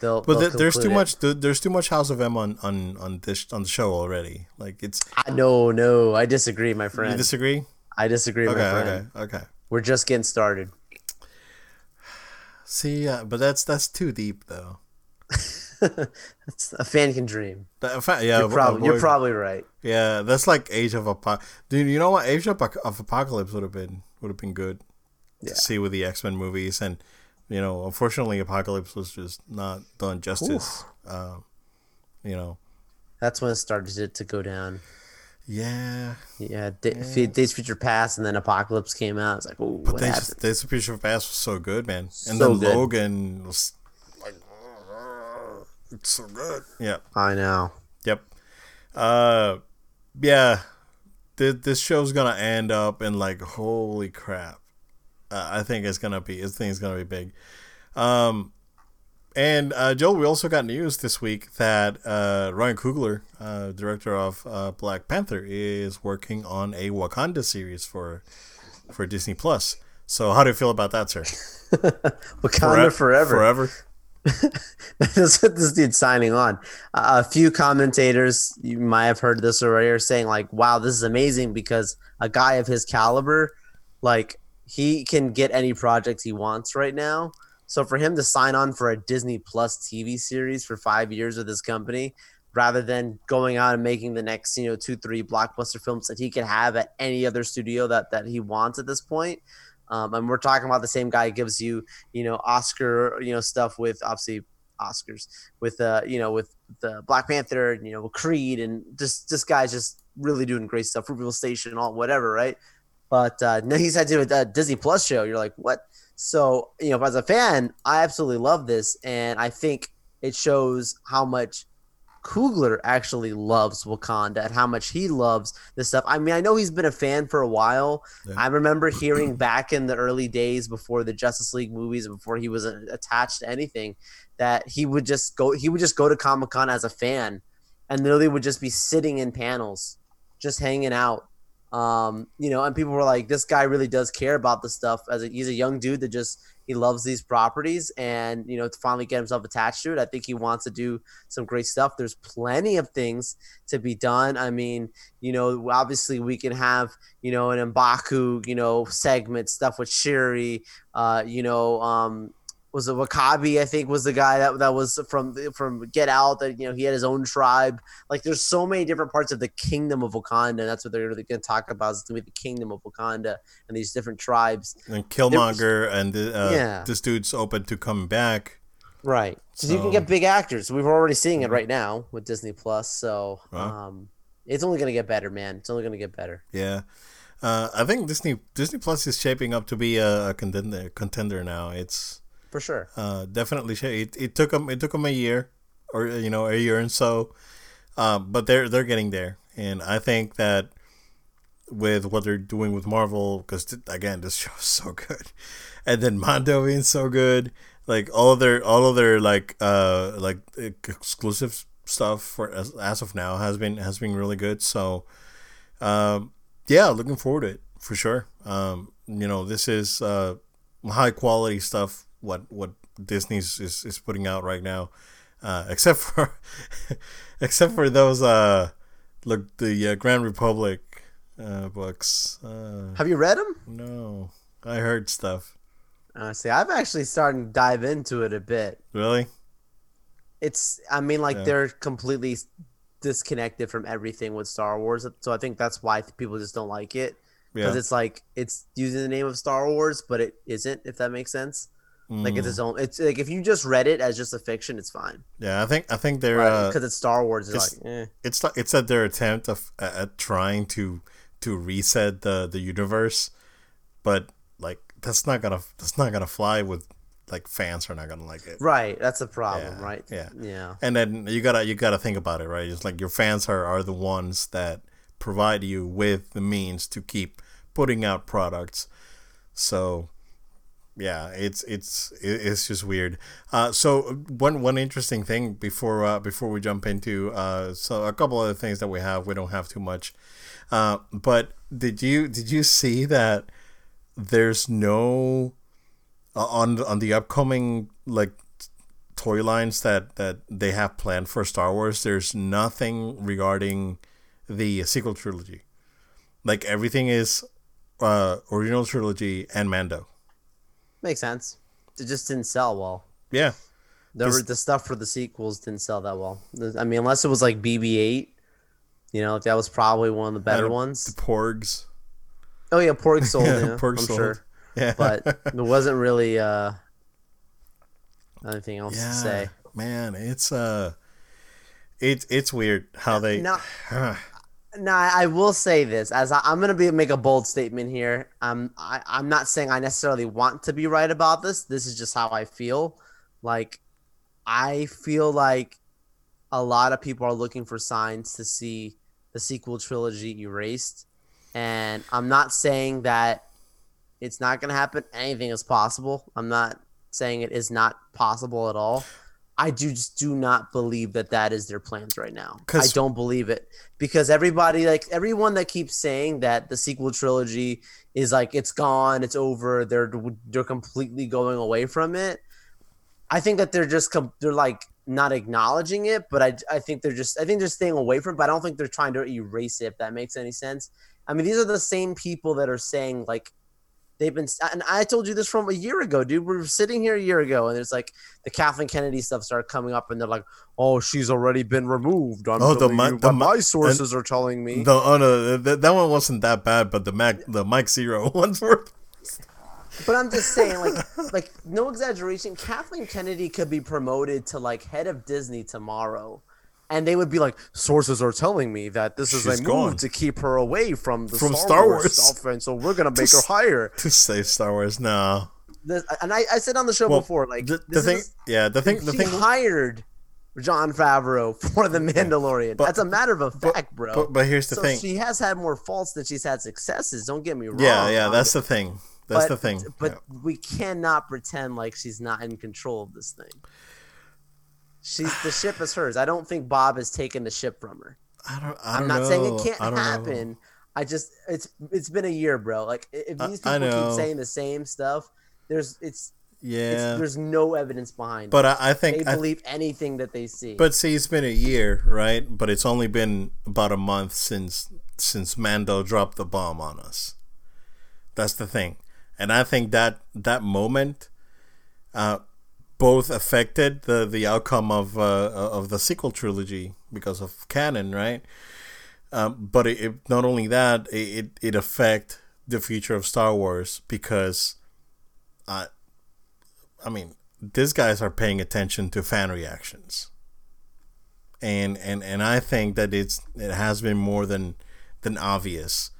They'll, But they'll th- there's too it. much. There's too much House of M on on on this on the show already. Like it's. I, no, no, I disagree, my friend. You disagree? I disagree, Okay, my friend. okay, okay. We're just getting started. See, uh, but that's that's too deep though. A fan can dream. That, yeah, You're, prob- you're probably right. yeah. That's like Age of Apocalypse. Dude, you know what? Age of, of Apocalypse would have been would have been good Yeah. to see with the X Men movies, and you know, unfortunately, Apocalypse was just not done justice. Um, you know, That's when it started to, to go down. yeah. Yeah, D- F- Days Future Past, and then Apocalypse came out. It's like, oh, But what they happened? Days of Future Past was so good, man. And So then good. Logan was it's so good. Yeah. I know. Yep. Uh, yeah. This this show's gonna end up in like holy crap. Uh, I think it's gonna be. I think it's gonna be big. Um, and uh, Joel, we also got news this week that uh, Ryan Coogler, uh, director of uh, Black Panther, is working on a Wakanda series for for Disney Plus. So, how do you feel about that, sir? Wakanda forever. Forever. That's what this dude's signing on. Uh, a few commentators, you might have heard this already, are saying like, "Wow, this is amazing," because a guy of his caliber, like he can get any project he wants right now. So for him to sign on for a Disney Plus TV series for five years with his company, rather than going out and making the next, you know, two, three blockbuster films that he could have at any other studio that that he wants at this point. Um, and we're talking about the same guy gives you, you know, Oscar, you know, stuff with obviously Oscars with uh, you know, with the Black Panther, you know, Creed, and just this guy's just really doing great stuff. Fruitvale Station, all whatever, right? But uh, now he's had to do a Disney Plus show. You're like, what? So you know, as a fan, I absolutely love this, and I think it shows how much Coogler actually loves Wakanda and how much he loves this stuff. I mean, I know he's been a fan for a while. Yeah. I remember hearing back in the early days before the Justice League movies, before he was attached to anything, that he would just go. He would just go to Comic Con as a fan, and literally would just be sitting in panels, just hanging out. Um, you know, and people were like, "This guy really does care about the stuff." As a, he's a young dude that just he loves these properties, and you know, to finally get himself attached to it, I think he wants to do some great stuff. There's plenty of things to be done. I mean, you know, obviously we can have you know an Mbaku, you know, segment stuff with Shuri. Uh, you know, um, was it W'Kabi? I think was the guy that that was from from Get Out. That you know he had his own tribe. Like there's so many different parts of the kingdom of Wakanda. And that's what they're really going to talk about. Is going to be the kingdom of Wakanda and these different tribes. And Killmonger and uh, Yeah. this dude's open to come back. Right. Because you can get big actors. We've already seeing it right now with Disney Plus. So Wow. um, it's only going to get better, man. It's only going to get better. Yeah. Uh, I think Disney Disney Plus is shaping up to be a, a contender contender now. It's For sure. uh, definitely it, it took them it took them a year or you know a year and so, um, but they're they're getting there, and I think that with what they're doing with Marvel, because again this show is so good, and then Mando being so good, like all their all of their like uh like exclusive stuff for as, as of now has been has been really good. So, um, yeah, looking forward to it for sure. Um, you know, this is uh, high quality stuff. What what Disney's is, is putting out right now, uh, except for except for those uh Look, the uh, Grand Republic uh, books. Uh, Have you read them? no, I heard stuff. Uh, see, I've actually started to dive into it a bit. Really? It's, I mean, like Yeah. they're completely disconnected from everything with Star Wars. So I think that's why people just don't like it because Yeah. it's like it's using the name of Star Wars, but it isn't. If that makes sense. Like it's Mm. its own. It's like if you just read it as just a fiction, it's fine. yeah, I think I think they're Right? uh, Because it's Star Wars. It's, it's- like, eh. it's like it's at their attempt of at trying to to reset the the universe, but like that's not gonna that's not gonna fly with like fans are not gonna like it. right. That's a problem, Yeah, right? yeah. Yeah. And then you gotta you gotta think about it, right? It's like your fans are are the ones that provide you with the means to keep putting out products. So yeah, it's it's it's just weird. Uh, so one one interesting thing before uh, before we jump into uh, so a couple other things that we have, we don't have too much. Uh, but did you did you see that there's no uh, on on the upcoming like toy lines that that they have planned for Star Wars? There's nothing regarding the sequel trilogy. Like everything is uh, original trilogy and Mando. Makes sense. It just didn't sell well. Yeah. The, This- the stuff for the sequels didn't sell that well. I mean, unless it was like BB-8, you know, that was probably one of the better ones. The. Porgs. Oh yeah, Porg sold, Yeah, yeah, Porg I'm sold. sure, Yeah. but there wasn't really uh anything else to say. man, it's uh, it's it's weird how they. now I will say this as I, I'm gonna be make a bold statement here. Um, I, I'm not saying I necessarily want to be right about this. This is just how I feel. Like, I feel like a lot of people are looking for signs to see the sequel trilogy erased, and I'm not saying that it's not gonna happen. Anything is possible. I'm not saying it is not possible at all. I do just do not believe that that is their plans right now. I don't believe it because everybody, like everyone that keeps saying that the sequel trilogy is like it's gone, it's over, they're they're completely going away from it. I think that they're just com- they're like not acknowledging it, but I I think they're just I think they're staying away from it. But I don't think they're trying to erase it. If that makes any sense. I mean, these are the same people that are saying like they've been and I told you this from a year ago, dude. We were sitting here a year ago, and it's like the Kathleen Kennedy stuff started coming up, and they're like, "Oh, she's already been removed." I'm Oh, the you, the my sources are telling me. The oh no, that, that one wasn't that bad, but the Mac the Mike Zero ones were. But I'm just saying, like, like no exaggeration. Kathleen Kennedy could be promoted to like head of Disney tomorrow, and they would be like, "Sources are telling me that this is She's a move to keep her away from the From Star, Star Wars, Wars. stuff, and so we're gonna make her s- higher." to save Star Wars. No, This, and I, I said on the show well, before, like, the, the thing, is- yeah, the thing, the she thing, hired Jon Favreau for the Mandalorian. But- That's a matter of a fact, bro. but, but here's the so thing. she has had more faults than she's had successes. Don't get me wrong. yeah, yeah, that's it. the thing. That's but, the thing. But Yeah. we cannot pretend like she's not in control of this thing. She's the ship is hers. I don't think Bob has taken the ship from her. I don't. I I'm don't know. saying it can't I don't know. happen. I just it's it's been a year, bro. Like if these people keep saying the same stuff, there's it's, Yeah, it's there's no evidence behind. but it. I, I they think. I, believe anything that they see. but see, it's been a year, right? But it's only been about a month since since Mando dropped the bomb on us. That's the thing, and I think that that moment, uh, both affected the the outcome of uh, of the sequel trilogy because of canon, right? Um, but it, it not only that it, it affect the future of Star Wars because, I, I mean, these guys are paying attention to fan reactions, and and and I think that it's it has been more than than obvious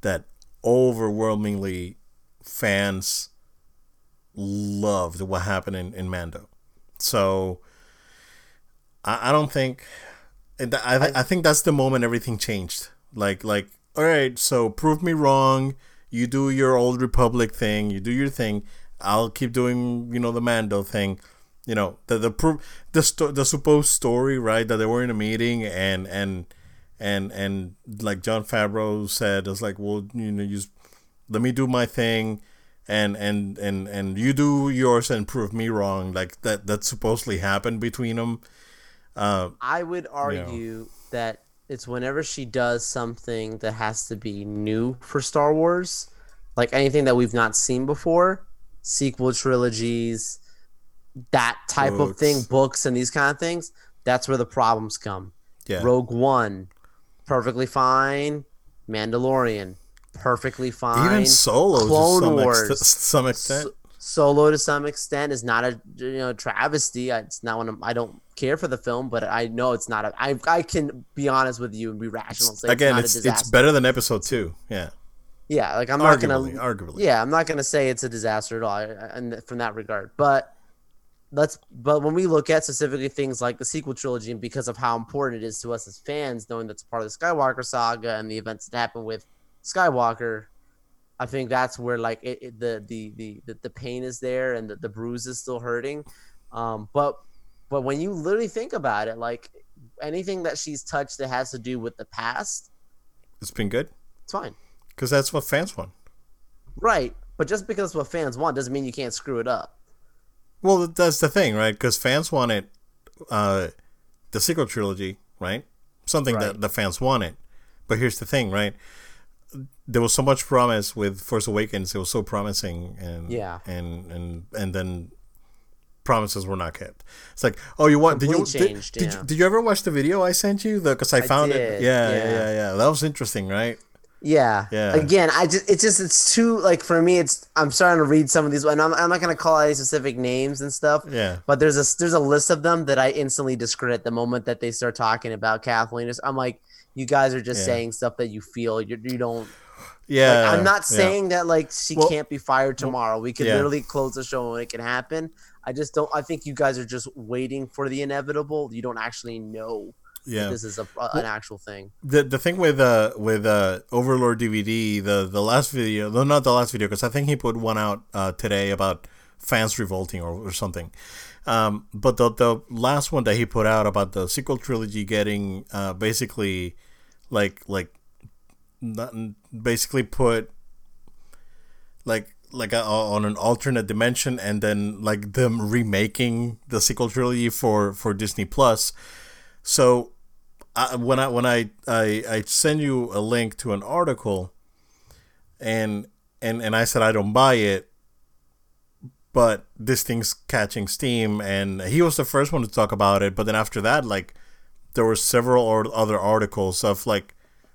that overwhelmingly fans loved what happened in, in Mando. So I, I don't think I, I think that's the moment everything changed. Like like all right, so prove me wrong. You do your old Republic thing. You do your thing. I'll keep doing you know the Mando thing. You know the the pro- the sto- the supposed story right that they were in a meeting and and and and like Jon Favreau said it's like well you know just let me do my thing and and and and you do yours and prove me wrong like that that supposedly happened between them uh I would argue that it's whenever she does something that has to be new for Star Wars, like anything that we've not seen before, sequel trilogies, that type of thing, Books. books and these kind of things. That's where the problems come. Yeah. Rogue One, perfectly fine. Mandalorian, perfectly fine. Even Solo Clone to some, Wars. ext- some extent. So- Solo to some extent is not a you know travesty. I- It's not one of, I don't care for the film, but I know it's not a. I I can be honest with you and be rational. and Say Again, it's, not it's it's better than episode two. Yeah, Yeah, like I'm not gonna. arguably. Yeah, I'm not gonna say it's a disaster at all, uh, and from that regard. But let's. But when we look at specifically things like the sequel trilogy, and because of how important it is to us as fans, knowing that's part of the Skywalker saga and the events that happen with Skywalker, I think that's where like it, it, the, the the the the pain is there and the, the bruise is still hurting. Um, but but when you literally think about it, like anything that she's touched that has to do with the past, It's been good it's fine. because that's what fans want. Right, but just because what fans want doesn't mean you can't screw it up. Well, that's the thing, right? Because fans wanted uh, the sequel trilogy, right? Something Right. that the fans wanted. But here's the thing, right? There was so much promise with Force Awakens. It was so promising, and Yeah. and and and then promises were not kept. It's like, oh, you want? Did you, Complete did, changed, did, you did you ever watch the video I sent you? The because I found it. did, Yeah, yeah, yeah. yeah, yeah. That was interesting, right? Yeah. Yeah. Again, I just it's just it's too like for me it's I'm starting to read some of these and I'm, I'm not gonna call out any specific names and stuff. Yeah. But there's a there's a list of them that I instantly discredit the moment that they start talking about Kathleen. I'm like, you guys are just Yeah. saying stuff that you feel you you don't. Yeah. Like, I'm not yeah. saying that like she Well- can't be fired tomorrow. We could yeah. literally close the show and it can happen. I just don't. I think you guys are just waiting for the inevitable. You don't actually know Yeah. this is a, a- an actual thing. the the thing with uh with uh Overlord DVD the the last video no not the last video because I think he put one out uh today about fans revolting or, or something um but the the last one that he put out about the sequel trilogy getting uh basically like like basically put like like a, on an alternate dimension and then like them remaking the sequel trilogy for for Disney Plus so I, when I when I, I I send you a link to an article, and and and I said I don't buy it, but this thing's catching steam, and he was the first one to talk about it. But then after that, like there were several or other articles of like,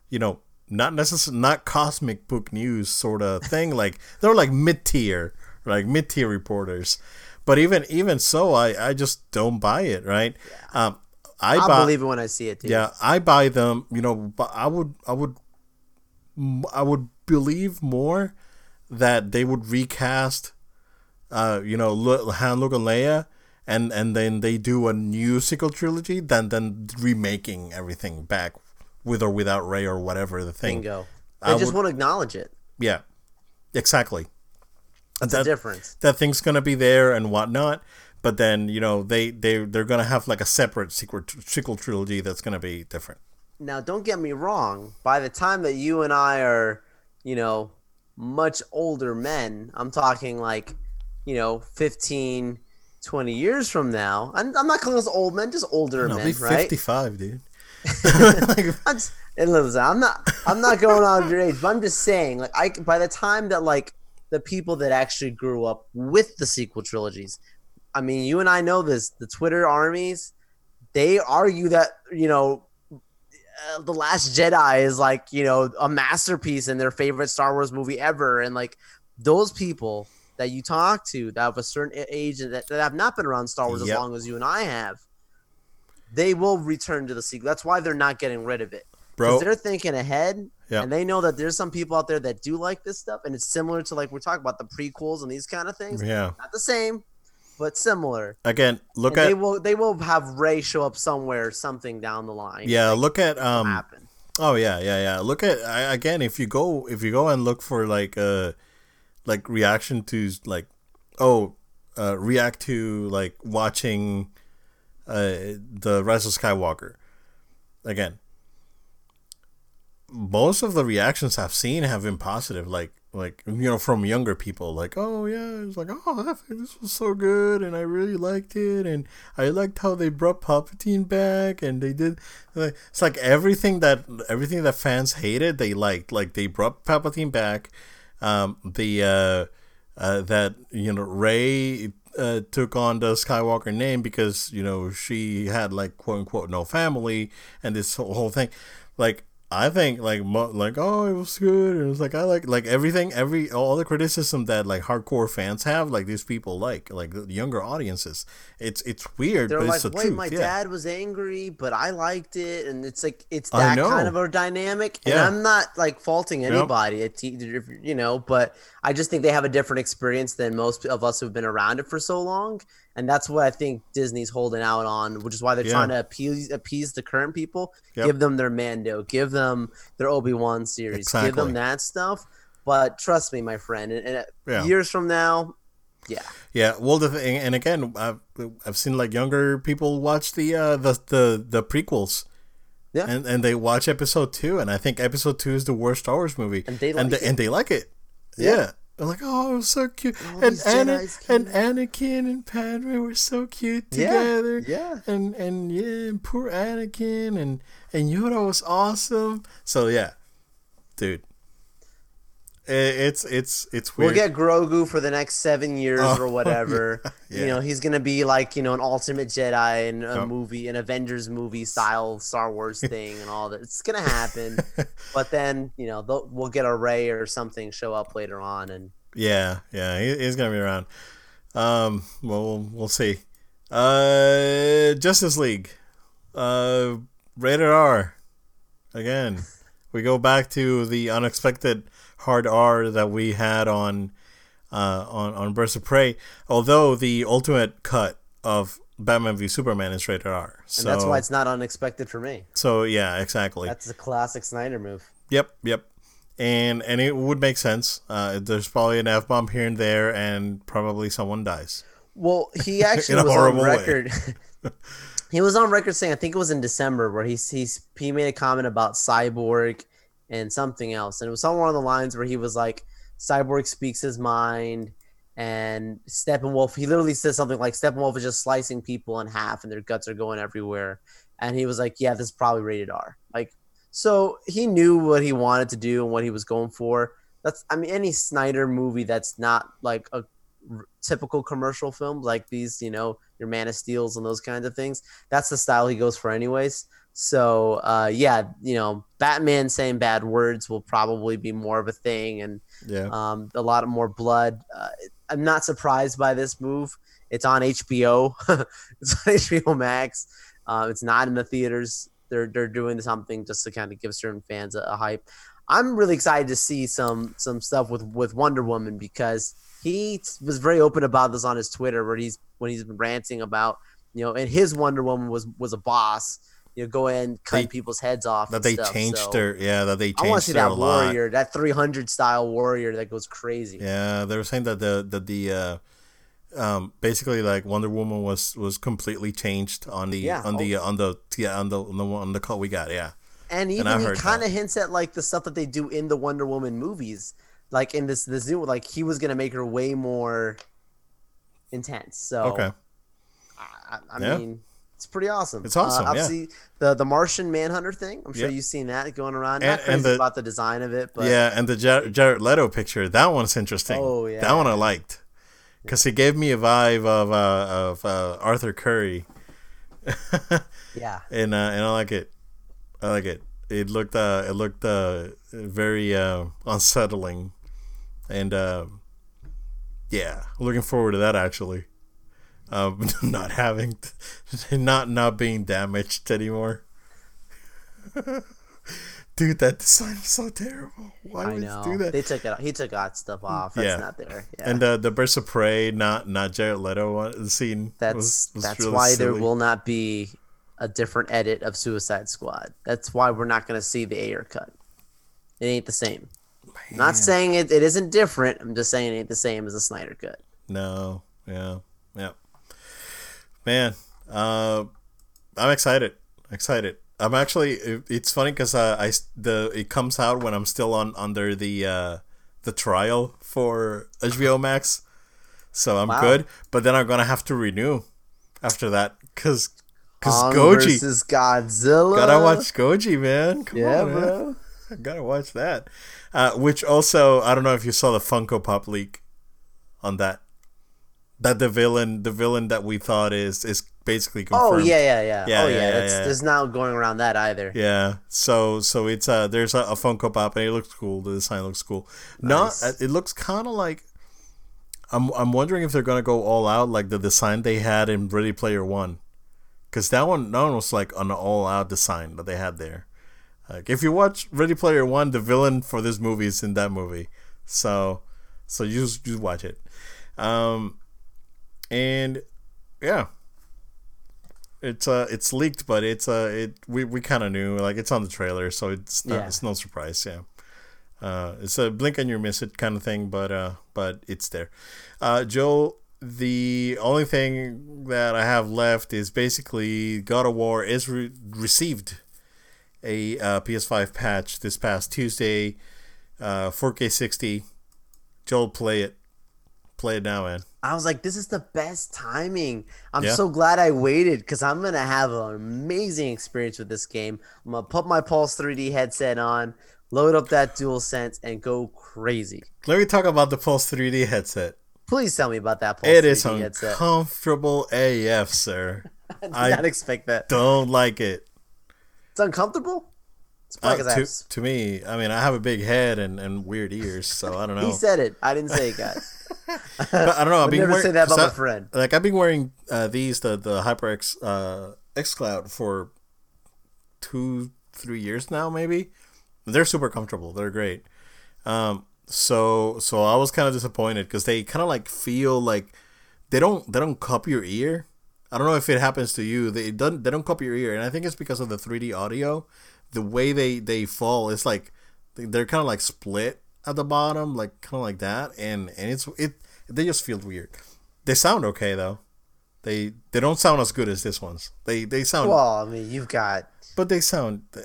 you know, not necessarily not cosmic book news sort of thing. like they were like mid tier, like mid tier reporters. But even even so, I I just don't buy it. Right. Yeah. Um, I I'll buy. believe it when I see it. Dude. Yeah, I buy them. You know, but I would, I would, I would believe more that they would recast, uh, you know, Han, Luke, and Leia, and and then they do a new sequel trilogy than than remaking everything back with or without Rey or whatever the thing. Bingo. I just would- won't acknowledge it. Yeah, exactly. That's that, a difference. that thing's gonna be there and whatnot. But then you know they they they're gonna have like a separate sequel sequel trilogy that's gonna be different. Now, don't get me wrong. By the time that you and I are, you know, much older men, I'm talking like, you know, 15, 20 years from now. I'm, I'm not calling us old men, just older I'll men, be right? fifty five, dude. Like, I'm just, I'm not I'm not going on your age, but I'm just saying, like I by the time that like the people that actually grew up with the sequel trilogies, I mean, you and I know this, the Twitter armies, they argue that, you know, uh, the Last Jedi is like, you know, a masterpiece and their favorite Star Wars movie ever and like those people that you talk to that have a certain age that, that have not been around Star Wars Yep. as long as you and I have, they will return to the sequel. That's why they're not getting rid of it. bro. Because they're thinking ahead Yeah. and they know that there's some people out there that do like this stuff. And it's similar to like we're talking about the prequels and these kind of things. Yeah. Not the same, but similar. Again, look And they at will they will have Rey show up somewhere, something down the line. yeah. Look at um. happen. Oh yeah, yeah, yeah. Look at I, again if you go if you go and look for like uh like reaction to like oh uh react to like watching uh the Rise of Skywalker again. Most of the reactions I've seen have been positive. Like like you know from younger people like oh yeah it's like oh this was so good and i really liked it and i liked how they brought palpatine back and they did like it's like everything that everything that fans hated they liked like they brought palpatine back um the uh uh that you know Rey uh, took on the Skywalker name because you know she had like quote unquote no family and this whole thing. Like I think like mo- like oh it was good. And it was like I like like everything every all the criticism that like hardcore fans have like these people like like the younger audiences. It's it's weird They're but like, it's the wait, truth my yeah. dad was angry, but I liked it, and it's like it's that kind of a dynamic. And I'm not like faulting anybody, It's either, you know, but I just think they have a different experience than most of us who've been around it for so long, and that's what I think Disney's holding out on, which is why they're Yeah. trying to appease appease the current people, Yep. give them their Mando, give them their Obi Wan series, give them that stuff. But trust me, my friend, and, and Yeah. years from now, yeah, Yeah, well, the thing, and again, I've I've seen like younger people watch the uh the the, the prequels, Yeah. and and they watch episode two, and I think episode two is the worst Star Wars movie, And they and like they, it. and they like it. Yeah. Yeah. They're like, oh, it was so cute, and Ana- and Anakin and Padme were so cute together. yeah. yeah. and and yeah, and poor Anakin and and Yoda was awesome. So yeah, dude, it's it's it's weird. We'll get Grogu for the next seven years Oh, or whatever. yeah. You know, he's gonna be like you know an ultimate Jedi in a movie, an Avengers movie style Star Wars thing, and all that. It's gonna happen. but then you know we'll get a Rey or something show up later on, and Yeah, yeah, he, he's gonna be around. Um, well, we'll, we'll see. Uh, Justice League, uh, rated R. Again, we go back to the unexpected hard R that we had on, uh, on on Birds of Prey. Although the ultimate cut of Batman v Superman is rated R, and so that's why it's not unexpected for me. so yeah, exactly. That's a classic Snyder move. Yep, yep. And and it would make sense. Uh, there's probably an f bomb here and there, and probably someone dies. Well, he actually was on record. he was on record saying, I think it was in December, where he he's, he made a comment about Cyborg and something else, and it was somewhere on the lines where he was like, Cyborg speaks his mind, and Steppenwolf. He literally said something like Steppenwolf is just slicing people in half, and their guts are going everywhere. And he was like, Yeah, this is probably rated R. Like, so he knew what he wanted to do and what he was going for. That's, I mean, any Snyder movie that's not like a typical commercial film like these, you know, your Man of Steels and those kinds of things. That's the style he goes for, anyways. So, uh, yeah, you know, Batman saying bad words will probably be more of a thing, and Yeah. um, a lot of more blood. Uh, I'm not surprised by this move. It's on HBO. it's on HBO Max. Uh, it's not in the theaters. They're they're doing something just to kind of give certain fans a, a hype. I'm really excited to see some some stuff with with Wonder Woman because he t- was very open about this on his Twitter where he's when he's been ranting about you know and his Wonder Woman was was a boss you know go in and cut They- people's heads off that and they stuff, changed so their yeah that they I want to see that a lot. warrior that 300 style warrior that goes crazy Yeah, they were saying that the that the uh, um, basically like Wonder Woman was was completely changed on the Yeah. on the on the yeah on the on the on the call we got. Yeah. And And even I've he kind of hints at like the stuff that they do in the Wonder Woman movies, like in this this new like he was gonna make her way more intense. So Okay. I, I Yeah. mean, it's pretty awesome. It's awesome, Uh, yeah. obviously, the the Martian Manhunter thing. I'm sure Yeah. you've seen that going around. And- Not crazy and the- about the design of it, but yeah, and the Jar- Jared Leto picture that one's interesting. Oh, yeah. that one I liked because he gave me a vibe of uh, of uh, Arthur Curry, yeah, and uh, and I like it. I like it. It looked uh, it looked uh, very uh, unsettling, and uh, yeah, looking forward to that actually. Um, not having, not not being damaged anymore. Dude, that design is so terrible. Why I would know. you do that? They took it. He took that stuff off. That's Yeah. not there. Yeah. And uh, the Birds of Prey, not not Jared Leto one- scene. That's was, was that's really why there will not be a different edit of Suicide Squad. That's why we're not going to see the Ayer cut. It ain't the same. I'm not saying it, it isn't different. I'm just saying it ain't the same as the Snyder cut. No, yeah, yeah. Man, uh, I'm excited. Excited. I'm actually. it- It's funny because uh, I the it comes out when I'm still on under the uh, the trial for HBO Max, so I'm Wow. good. But then I'm gonna have to renew after that because because Goji versus Godzilla. gotta watch Goji, man. Come Yeah, on, man. bro. I gotta watch that. Uh, which also, I don't know if you saw the Funko Pop leak on that. That the villain, the villain that we thought is is basically confirmed. Oh yeah, yeah, yeah. Yeah, oh yeah, yeah. yeah, yeah. There's not going around that either. Yeah. So so it's uh there's a, a Funko Pop and it looks cool. The design looks cool. Not Nice. uh, it looks kind of like. I'm I'm wondering if they're gonna go all out like the design they had in Ready Player One, because that one that one was like an all out design that they had there. Like if you watch Ready Player One, the villain for this movie is in that movie. So so you just, just watch it. Um, and yeah, it's uh it's leaked, but it's uh it we, we kind of knew like it's on the trailer, so it's not, Yeah. it's no surprise. Yeah, uh, it's a blink and you miss it kind of thing, but uh but it's there. Uh, Joe, the only thing that I have left is basically God of War is re- received a uh, PS5 patch this past Tuesday, uh, 4K 60. Joel, play it. Play it now, man. I was like, this is the best timing. I'm Yeah. so glad I waited because I'm gonna have an amazing experience with this game. I'm gonna put my Pulse 3D headset on, load up that DualSense, and go crazy. Let me talk about the Pulse 3D headset. Please tell me about that Pulse It 3D is headset. uncomfortable AF, sir. I did I- not expect that. Don't like it. It's uncomfortable. Uh, to, to me, I mean, I have a big head and, and weird ears, so I don't know. He said it. I didn't say it, guys. but I don't know. I've been never wearing, say that about my friend. Like I've been wearing uh, these the the HyperX uh, X Cloud for two three years now, maybe. They're super comfortable. They're great. Um, so so I was kind of disappointed because they kind of like feel like they don't they don't cup your ear. I don't know if it happens to you. They don't they don't cup your ear, and I think it's because of the 3D audio. The way they they fall, it's like they- they're kind of like split at the bottom, like kind of like that, and and it's it they just feel weird. They sound okay though. They they don't sound as good as this ones. They they sound, Well, I mean, you've got but they sound.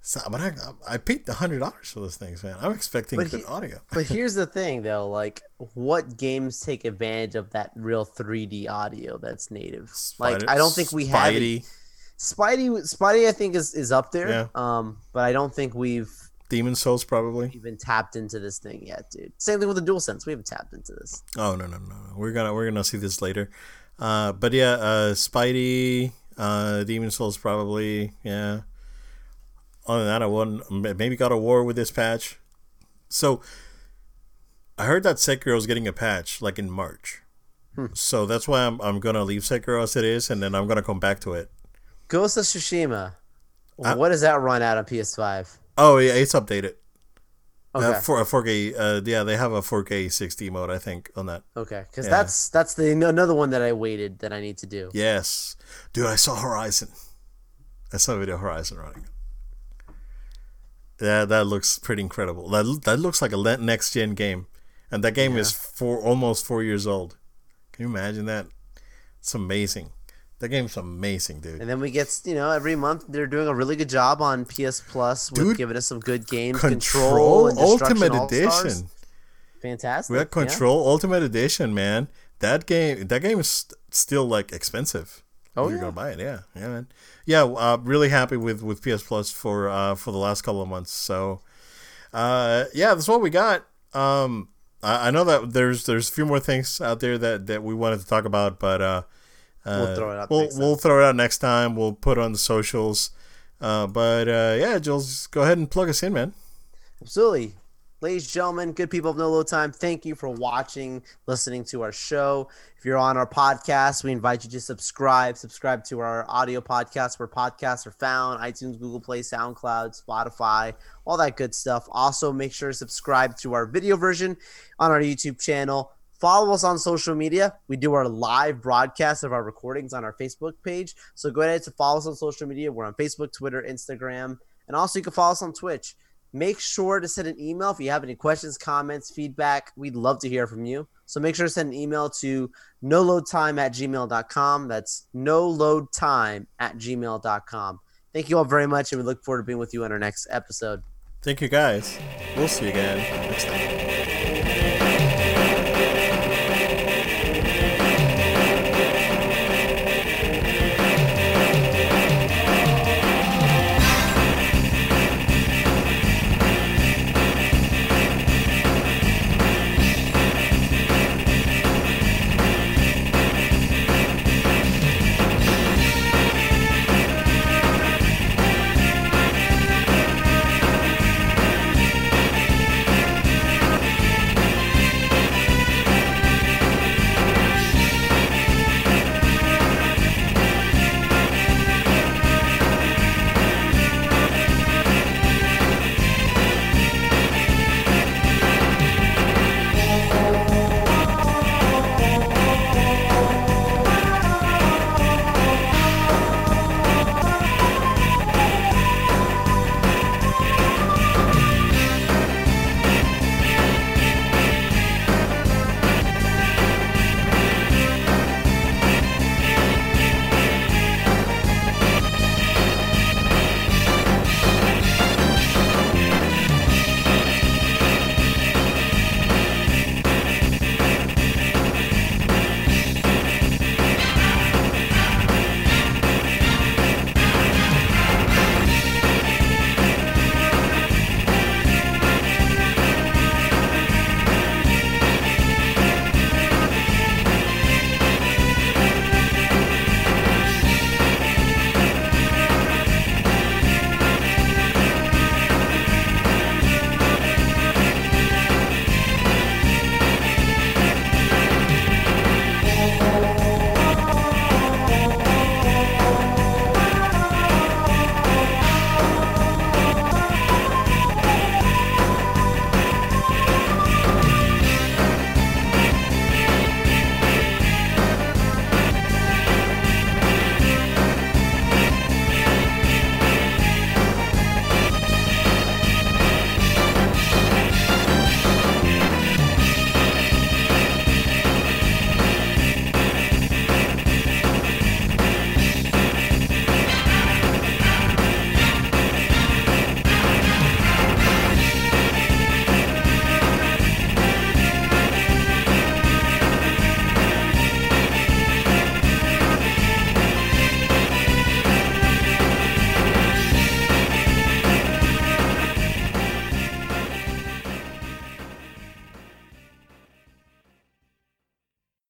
So, but I I paid the hundred dollars for those things, man. I'm expecting But good he- audio. But here's the thing, though. Like, what games take advantage of that real 3D audio that's native? like, I don't think we have it. Spidey, Spidey. I think is is up there. Yeah. Um, but I don't think we've Demon's Souls, probably. even tapped into this thing yet, dude. Same thing with the Dual Sense. We haven't tapped into this. Oh no no no no. We're gonna we're gonna see this later. Uh, but yeah, uh, Spidey, uh, Demon's Souls probably. Yeah. Other than that, I wouldn't. Maybe God of War with this patch. So, I heard that Sekiro is getting a patch like in March. Hmm. So that's why I'm I'm gonna leave Sekiro as it is, and then I'm gonna come back to it. Ghost of Tsushima. I- what does that run out on PS5? Oh yeah, it's updated. Okay, Uh, for a 4K, uh, yeah, they have a 4K 60 mode, I think, on that. okay, because yeah. that's that's the another one that I waited that I need to do. Yes, dude, I saw Horizon. I saw Video Horizon running. Yeah, that looks pretty incredible. That that looks like a next gen game, and that game is four almost four years old. Can you imagine that? It's amazing. That game's amazing, dude. And then we get, you know, every month they're doing a really good job on PS Plus with Dude, giving us some good games. Control, and Ultimate All-Stars. Edition. Fantastic. We got yeah. Control Ultimate Edition, man. That game, that game is still like expensive. Oh, you're yeah. gonna buy it, yeah, yeah, man. Yeah, uh, really happy with with PS Plus for uh for the last couple of months. So, uh, yeah, that's what we got. Um, I, I know that there's there's a few more things out there that that we wanted to talk about, but uh, uh We'll throw it out We'll next we'll throw it out next time. We'll put it on the socials. Uh, but uh, yeah, Jules, go ahead and plug us in, man. Absolutely. Ladies and gentlemen, good people of No Load Time, thank you for watching, listening to our show. If you're on our podcast, we invite you to subscribe. Subscribe to our audio podcast where podcasts are found iTunes, Google Play, SoundCloud, Spotify, all that good stuff. Also, make sure to subscribe to our video version on our YouTube channel. Follow us on social media. We do our live broadcast of our recordings on our Facebook page. So go ahead to follow us on social media. We're on Facebook, Twitter, Instagram, and also you can follow us on Twitch. Make sure to send an email if you have any questions, comments, feedback. We'd love to hear from you. So make sure to send an email to no load time at gmail.com. That's no load time at gmail.com. Thank you all very much, and we look forward to being with you on our next episode. Thank you guys. We'll see you again next time.